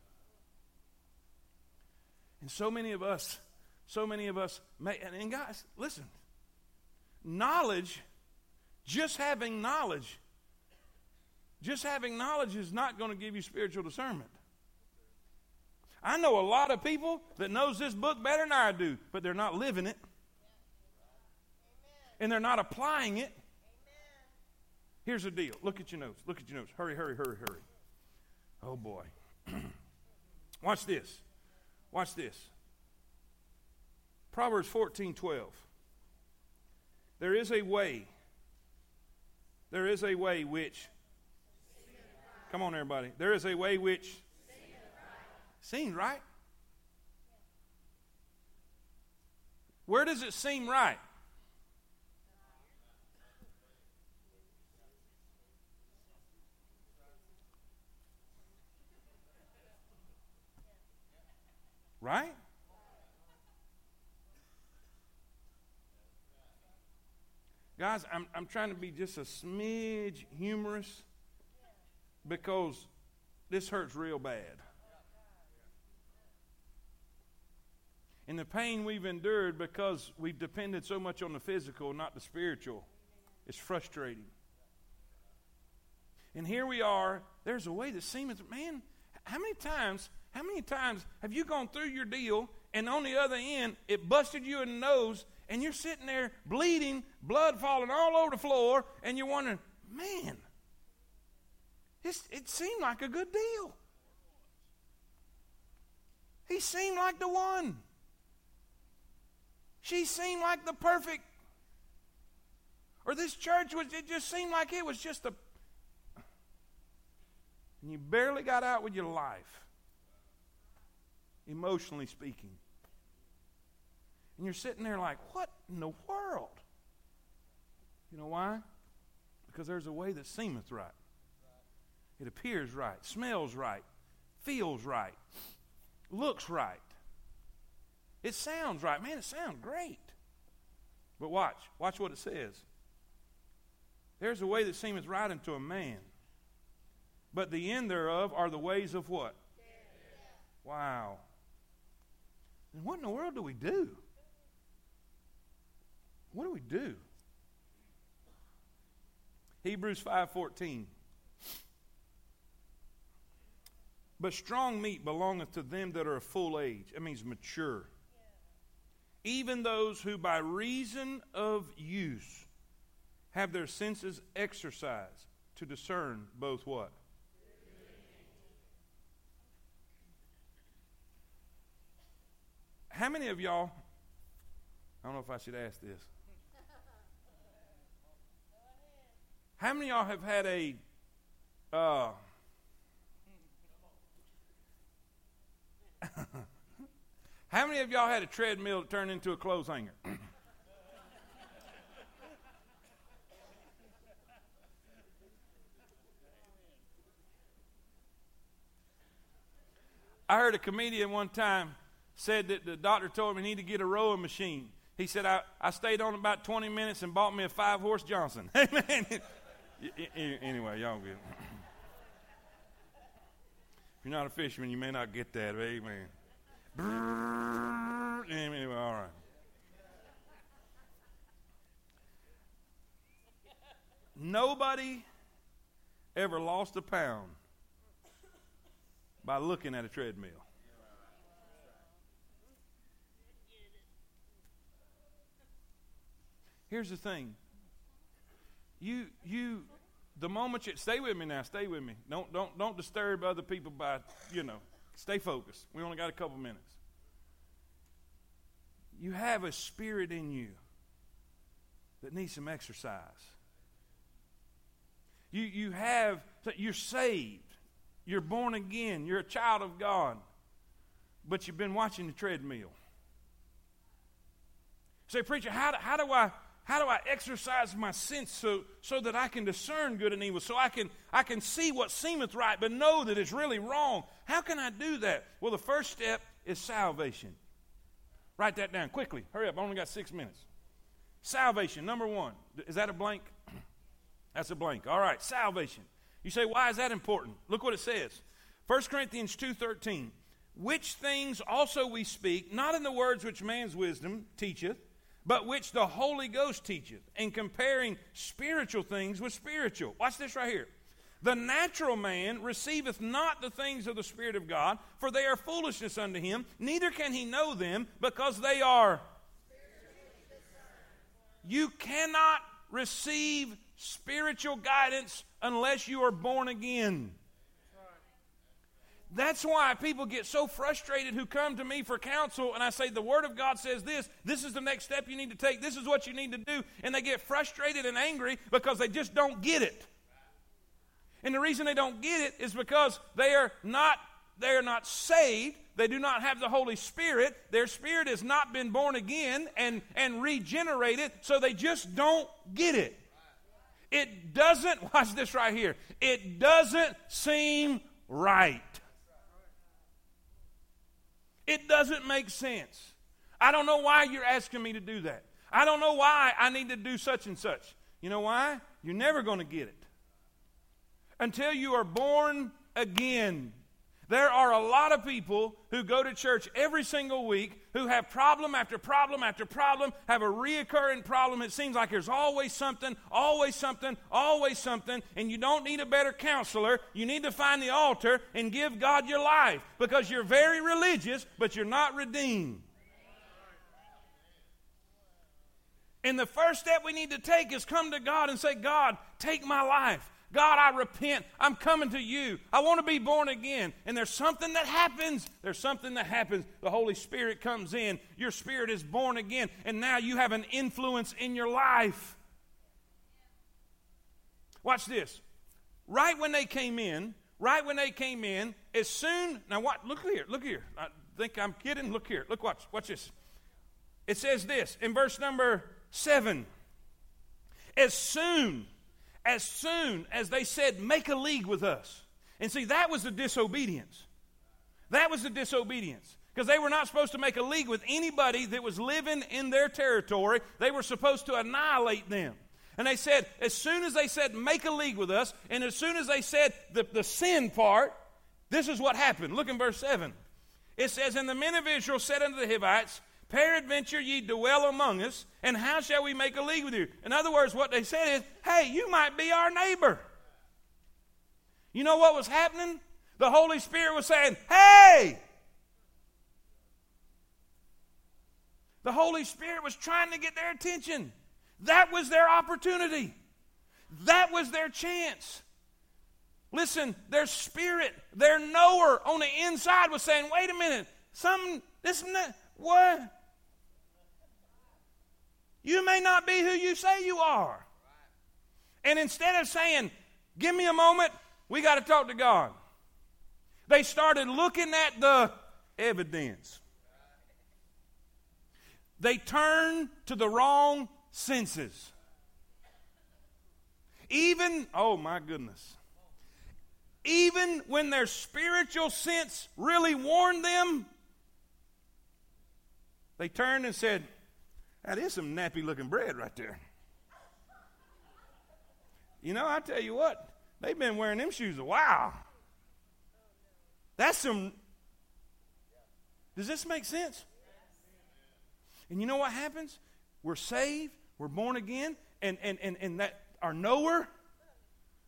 And so many of us, so many of us, may, and, and guys, listen, knowledge, just having knowledge, just having knowledge is not going to give you spiritual discernment. I know a lot of people that knows this book better than I do, but they're not living it. And they're not applying it. Here's the deal. Look at your notes. Look at your notes. Hurry, hurry, hurry, hurry. Oh boy. Watch this. Watch this. Proverbs 14 12. There is a way. There is a way which. Come on, everybody. There is a way which. Seems right. Where does it seem right? Right? Guys, I'm, I'm trying to be just a smidge humorous because this hurts real bad. And the pain we've endured because we've depended so much on the physical, not the spiritual, is frustrating. And here we are. There's a way that seems, man, how many times how many times have you gone through your deal and on the other end it busted you in the nose and you're sitting there bleeding, blood falling all over the floor, and you're wondering, man, it seemed like a good deal. He seemed like the one. She seemed like the perfect. Or this church was, it just seemed like it was just a. And you barely got out with your life emotionally speaking. And you're sitting there like, what in the world? You know why? Because there's a way that seemeth right. It appears right, smells right, feels right, looks right. It sounds right. Man, it sounds great. But watch, watch what it says. There's a way that seemeth right unto a man, but the end thereof are the ways of what? Wow. And what in the world do we do? What do we do? Hebrews 5:14 But strong meat belongeth to them that are of full age. That means mature. Even those who by reason of use have their senses exercised to discern both what? How many of y'all, I don't know if I should ask this. How many of y'all have had a, uh, how many of y'all had a treadmill that turned into a clothes hanger? I heard a comedian one time said that the doctor told him he needed to get a rowing machine. He said, I, I stayed on about 20 minutes and bought me a five horse Johnson. Amen. anyway, y'all good. if you're not a fisherman, you may not get that. Amen. Anyway, all right. Nobody ever lost a pound by looking at a treadmill. Here's the thing. You you the moment you stay with me now, stay with me. Don't don't don't disturb other people by, you know, stay focused. We only got a couple minutes. You have a spirit in you that needs some exercise. You you have you're saved. You're born again. You're a child of God. But you've been watching the treadmill. Say, preacher, how do, how do I how do I exercise my sense so, so that I can discern good and evil, so I can, I can see what seemeth right, but know that it's really wrong? How can I do that? Well, the first step is salvation. Write that down quickly. Hurry up. I only got six minutes. Salvation, number one. Is that a blank? That's a blank. All right, salvation. You say, why is that important? Look what it says. 1 Corinthians 2.13. Which things also we speak, not in the words which man's wisdom teacheth, but which the Holy Ghost teacheth, and comparing spiritual things with spiritual. Watch this right here. The natural man receiveth not the things of the Spirit of God, for they are foolishness unto him, neither can he know them, because they are. You cannot receive spiritual guidance unless you are born again. That's why people get so frustrated who come to me for counsel, and I say, The Word of God says this, this is the next step you need to take, this is what you need to do. And they get frustrated and angry because they just don't get it. And the reason they don't get it is because they are not they are not saved. They do not have the Holy Spirit. Their spirit has not been born again and, and regenerated, so they just don't get it. It doesn't, watch this right here, it doesn't seem right. It doesn't make sense. I don't know why you're asking me to do that. I don't know why I need to do such and such. You know why? You're never going to get it until you are born again. There are a lot of people who go to church every single week who have problem after problem after problem, have a reoccurring problem. It seems like there's always something, always something, always something, and you don't need a better counselor. You need to find the altar and give God your life because you're very religious, but you're not redeemed. And the first step we need to take is come to God and say, God, take my life. God, I repent. I'm coming to you. I want to be born again. And there's something that happens. There's something that happens. The Holy Spirit comes in. Your spirit is born again. And now you have an influence in your life. Watch this. Right when they came in, right when they came in, as soon, now what? Look here, look here. I think I'm kidding. Look here. Look, watch, watch this. It says this in verse number seven. As soon as soon as they said, Make a league with us. And see, that was the disobedience. That was the disobedience. Because they were not supposed to make a league with anybody that was living in their territory. They were supposed to annihilate them. And they said, as soon as they said, make a league with us, and as soon as they said the, the sin part, this is what happened. Look in verse 7. It says, And the men of Israel said unto the Hivites, Peradventure ye dwell among us, and how shall we make a league with you? In other words, what they said is, hey, you might be our neighbor. You know what was happening? The Holy Spirit was saying, hey! The Holy Spirit was trying to get their attention. That was their opportunity. That was their chance. Listen, their spirit, their knower on the inside was saying, wait a minute, something, this, what? You may not be who you say you are. And instead of saying, Give me a moment, we got to talk to God, they started looking at the evidence. They turned to the wrong senses. Even, oh my goodness, even when their spiritual sense really warned them, they turned and said, that is some nappy looking bread right there. You know, I tell you what, they've been wearing them shoes a while. That's some. Does this make sense? And you know what happens? We're saved, we're born again, and, and, and, and that our knower,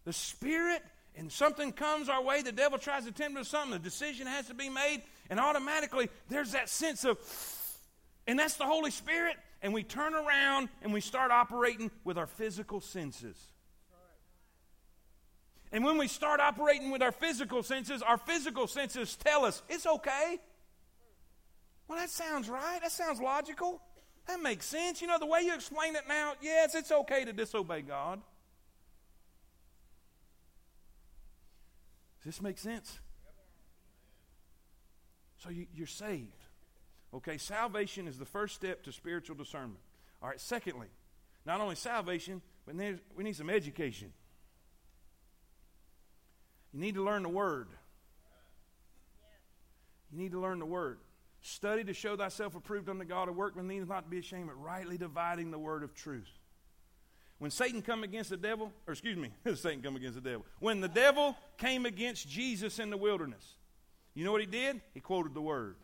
the Spirit, and something comes our way, the devil tries to tempt us something, the decision has to be made, and automatically there's that sense of, and that's the Holy Spirit and we turn around and we start operating with our physical senses. And when we start operating with our physical senses, our physical senses tell us it's okay. Well, that sounds right. That sounds logical. That makes sense. You know, the way you explain it now, yes, it's okay to disobey God. Does this make sense? So you, are saved. Okay, salvation is the first step to spiritual discernment. All right, secondly, not only salvation, but we need some education. You need to learn the Word. You need to learn the Word. Study to show thyself approved unto God, a workman needeth not to be ashamed, but rightly dividing the word of truth. When Satan come against the devil, or excuse me, Satan come against the devil. When the devil came against Jesus in the wilderness, you know what he did? He quoted the word.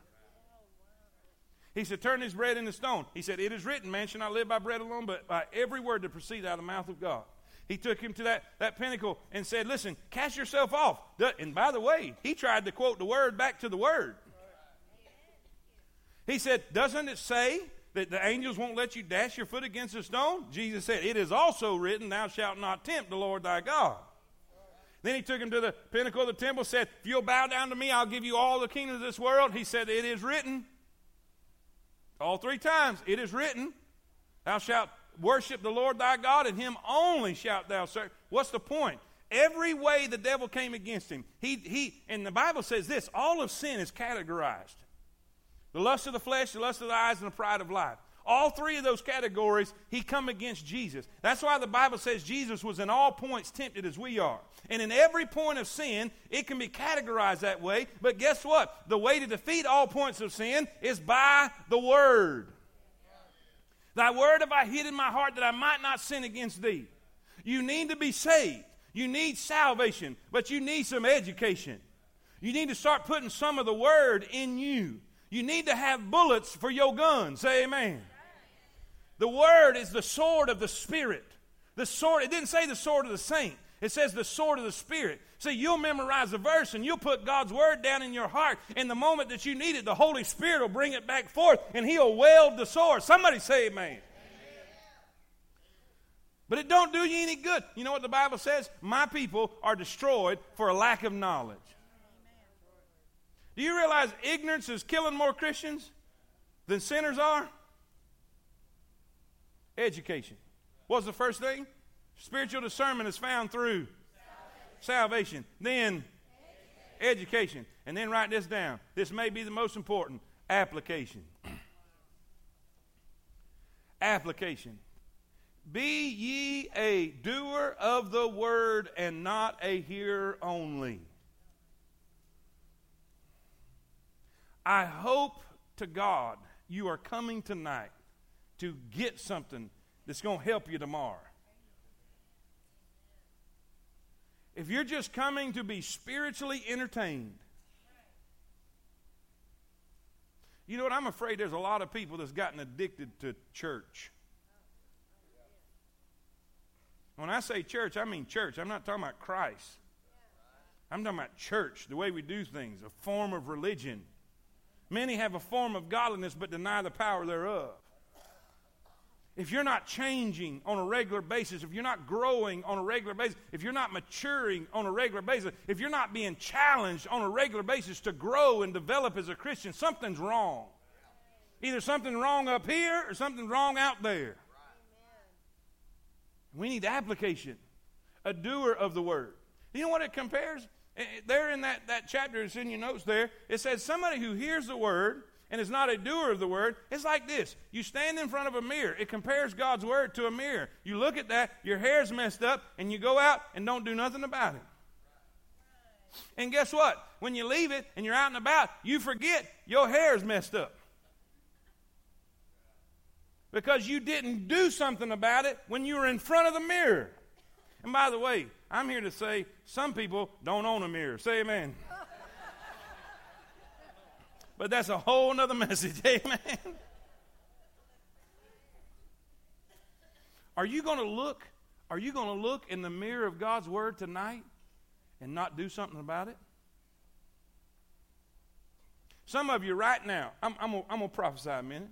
He said, Turn this bread into stone. He said, It is written, man shall not live by bread alone, but by every word that proceeds out of the mouth of God. He took him to that, that pinnacle and said, Listen, cast yourself off. And by the way, he tried to quote the word back to the word. He said, Doesn't it say that the angels won't let you dash your foot against a stone? Jesus said, It is also written, Thou shalt not tempt the Lord thy God. Then he took him to the pinnacle of the temple, said, If you'll bow down to me, I'll give you all the kingdoms of this world. He said, It is written. All three times, it is written, Thou shalt worship the Lord thy God, and him only shalt thou serve. What's the point? Every way the devil came against him, he, he, and the Bible says this all of sin is categorized the lust of the flesh, the lust of the eyes, and the pride of life. All three of those categories, he come against Jesus. That's why the Bible says Jesus was in all points tempted as we are. And in every point of sin, it can be categorized that way. But guess what? The way to defeat all points of sin is by the Word. Thy word have I hid in my heart that I might not sin against thee. You need to be saved. You need salvation, but you need some education. You need to start putting some of the word in you. You need to have bullets for your gun. Say amen. The word is the sword of the Spirit. The sword, it didn't say the sword of the saint. It says the sword of the Spirit. See, you'll memorize a verse and you'll put God's word down in your heart. And the moment that you need it, the Holy Spirit will bring it back forth and He'll weld the sword. Somebody say amen. amen. But it don't do you any good. You know what the Bible says? My people are destroyed for a lack of knowledge. Do you realize ignorance is killing more Christians than sinners are? Education. What's the first thing? Spiritual discernment is found through salvation. salvation. Then education. education. And then write this down. This may be the most important application. application. Be ye a doer of the word and not a hearer only. I hope to God you are coming tonight to get something that's going to help you tomorrow. If you're just coming to be spiritually entertained, you know what? I'm afraid there's a lot of people that's gotten addicted to church. When I say church, I mean church. I'm not talking about Christ. I'm talking about church, the way we do things, a form of religion. Many have a form of godliness but deny the power thereof if you're not changing on a regular basis, if you're not growing on a regular basis, if you're not maturing on a regular basis, if you're not being challenged on a regular basis to grow and develop as a Christian, something's wrong. Either something wrong up here or something wrong out there. We need application, a doer of the word. You know what it compares? Eh, eh, there in that, that chapter, it's in your notes there, it says somebody who hears the word and is not a doer of the word, it's like this. You stand in front of a mirror. It compares God's word to a mirror. You look at that, your hair's messed up, and you go out and don't do nothing about it. And guess what? When you leave it and you're out and about, you forget your hair's messed up. Because you didn't do something about it when you were in front of the mirror. And by the way, I'm here to say some people don't own a mirror. Say amen. But that's a whole nother message. Amen. Are you going to look? Are you going to look in the mirror of God's Word tonight and not do something about it? Some of you right now, I'm, I'm going to prophesy a minute.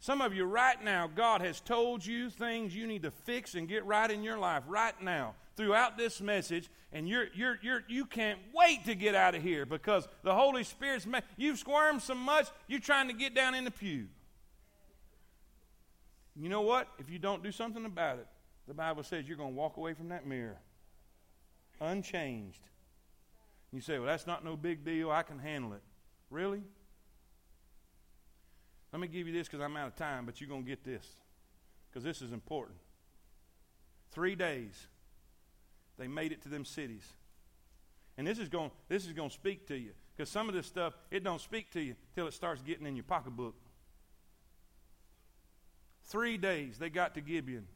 Some of you right now, God has told you things you need to fix and get right in your life right now throughout this message, and you're, you're, you're, you can't wait to get out of here because the Holy Spirit's, ma- you've squirmed so much, you're trying to get down in the pew. You know what? If you don't do something about it, the Bible says you're going to walk away from that mirror unchanged. You say, well, that's not no big deal. I can handle it. Really? Let me give you this because I'm out of time, but you're going to get this because this is important. Three days they made it to them cities. And this is going this is going to speak to you because some of this stuff it don't speak to you till it starts getting in your pocketbook. 3 days they got to Gibeon.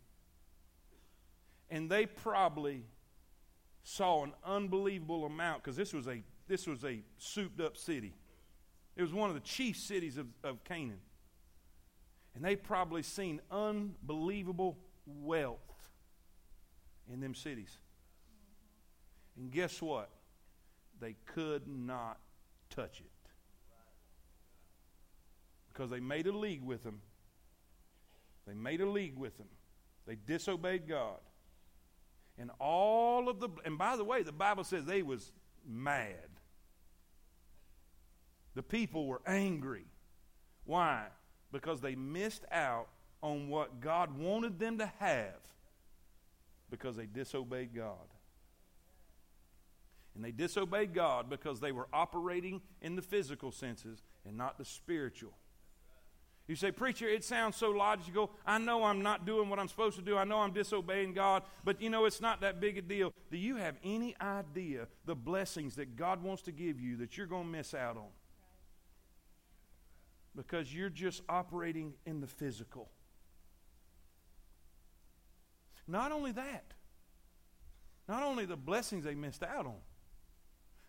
And they probably saw an unbelievable amount because this was a this was a souped up city. It was one of the chief cities of, of Canaan. And they probably seen unbelievable wealth in them cities. And guess what? They could not touch it. because they made a league with them. They made a league with them. They disobeyed God. And all of the and by the way, the Bible says they was mad. The people were angry. Why? Because they missed out on what God wanted them to have because they disobeyed God. And they disobeyed God because they were operating in the physical senses and not the spiritual. You say, Preacher, it sounds so logical. I know I'm not doing what I'm supposed to do. I know I'm disobeying God, but you know, it's not that big a deal. Do you have any idea the blessings that God wants to give you that you're going to miss out on? Because you're just operating in the physical. Not only that, not only the blessings they missed out on,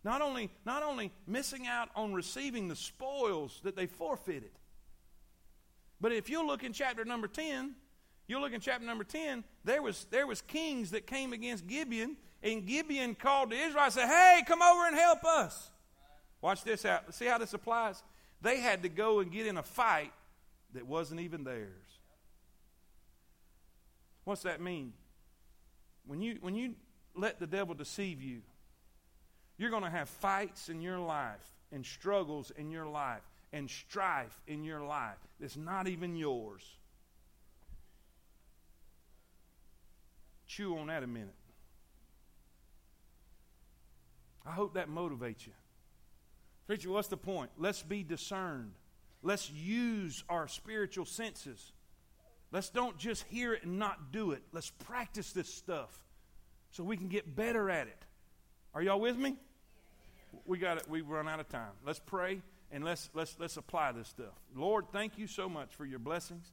not only, not only missing out on receiving the spoils that they forfeited, but if you look in chapter number 10, you look in chapter number 10, there was, there was kings that came against Gibeon, and Gibeon called to Israel and said, Hey, come over and help us. Watch this out. See how this applies? They had to go and get in a fight that wasn't even theirs. What's that mean? When you, when you let the devil deceive you, you're going to have fights in your life and struggles in your life and strife in your life that's not even yours. Chew on that a minute. I hope that motivates you. Preacher, what's the point? Let's be discerned. Let's use our spiritual senses. Let's don't just hear it and not do it. Let's practice this stuff so we can get better at it. Are y'all with me? We got it. We've run out of time. Let's pray and let's let's let's apply this stuff. Lord, thank you so much for your blessings.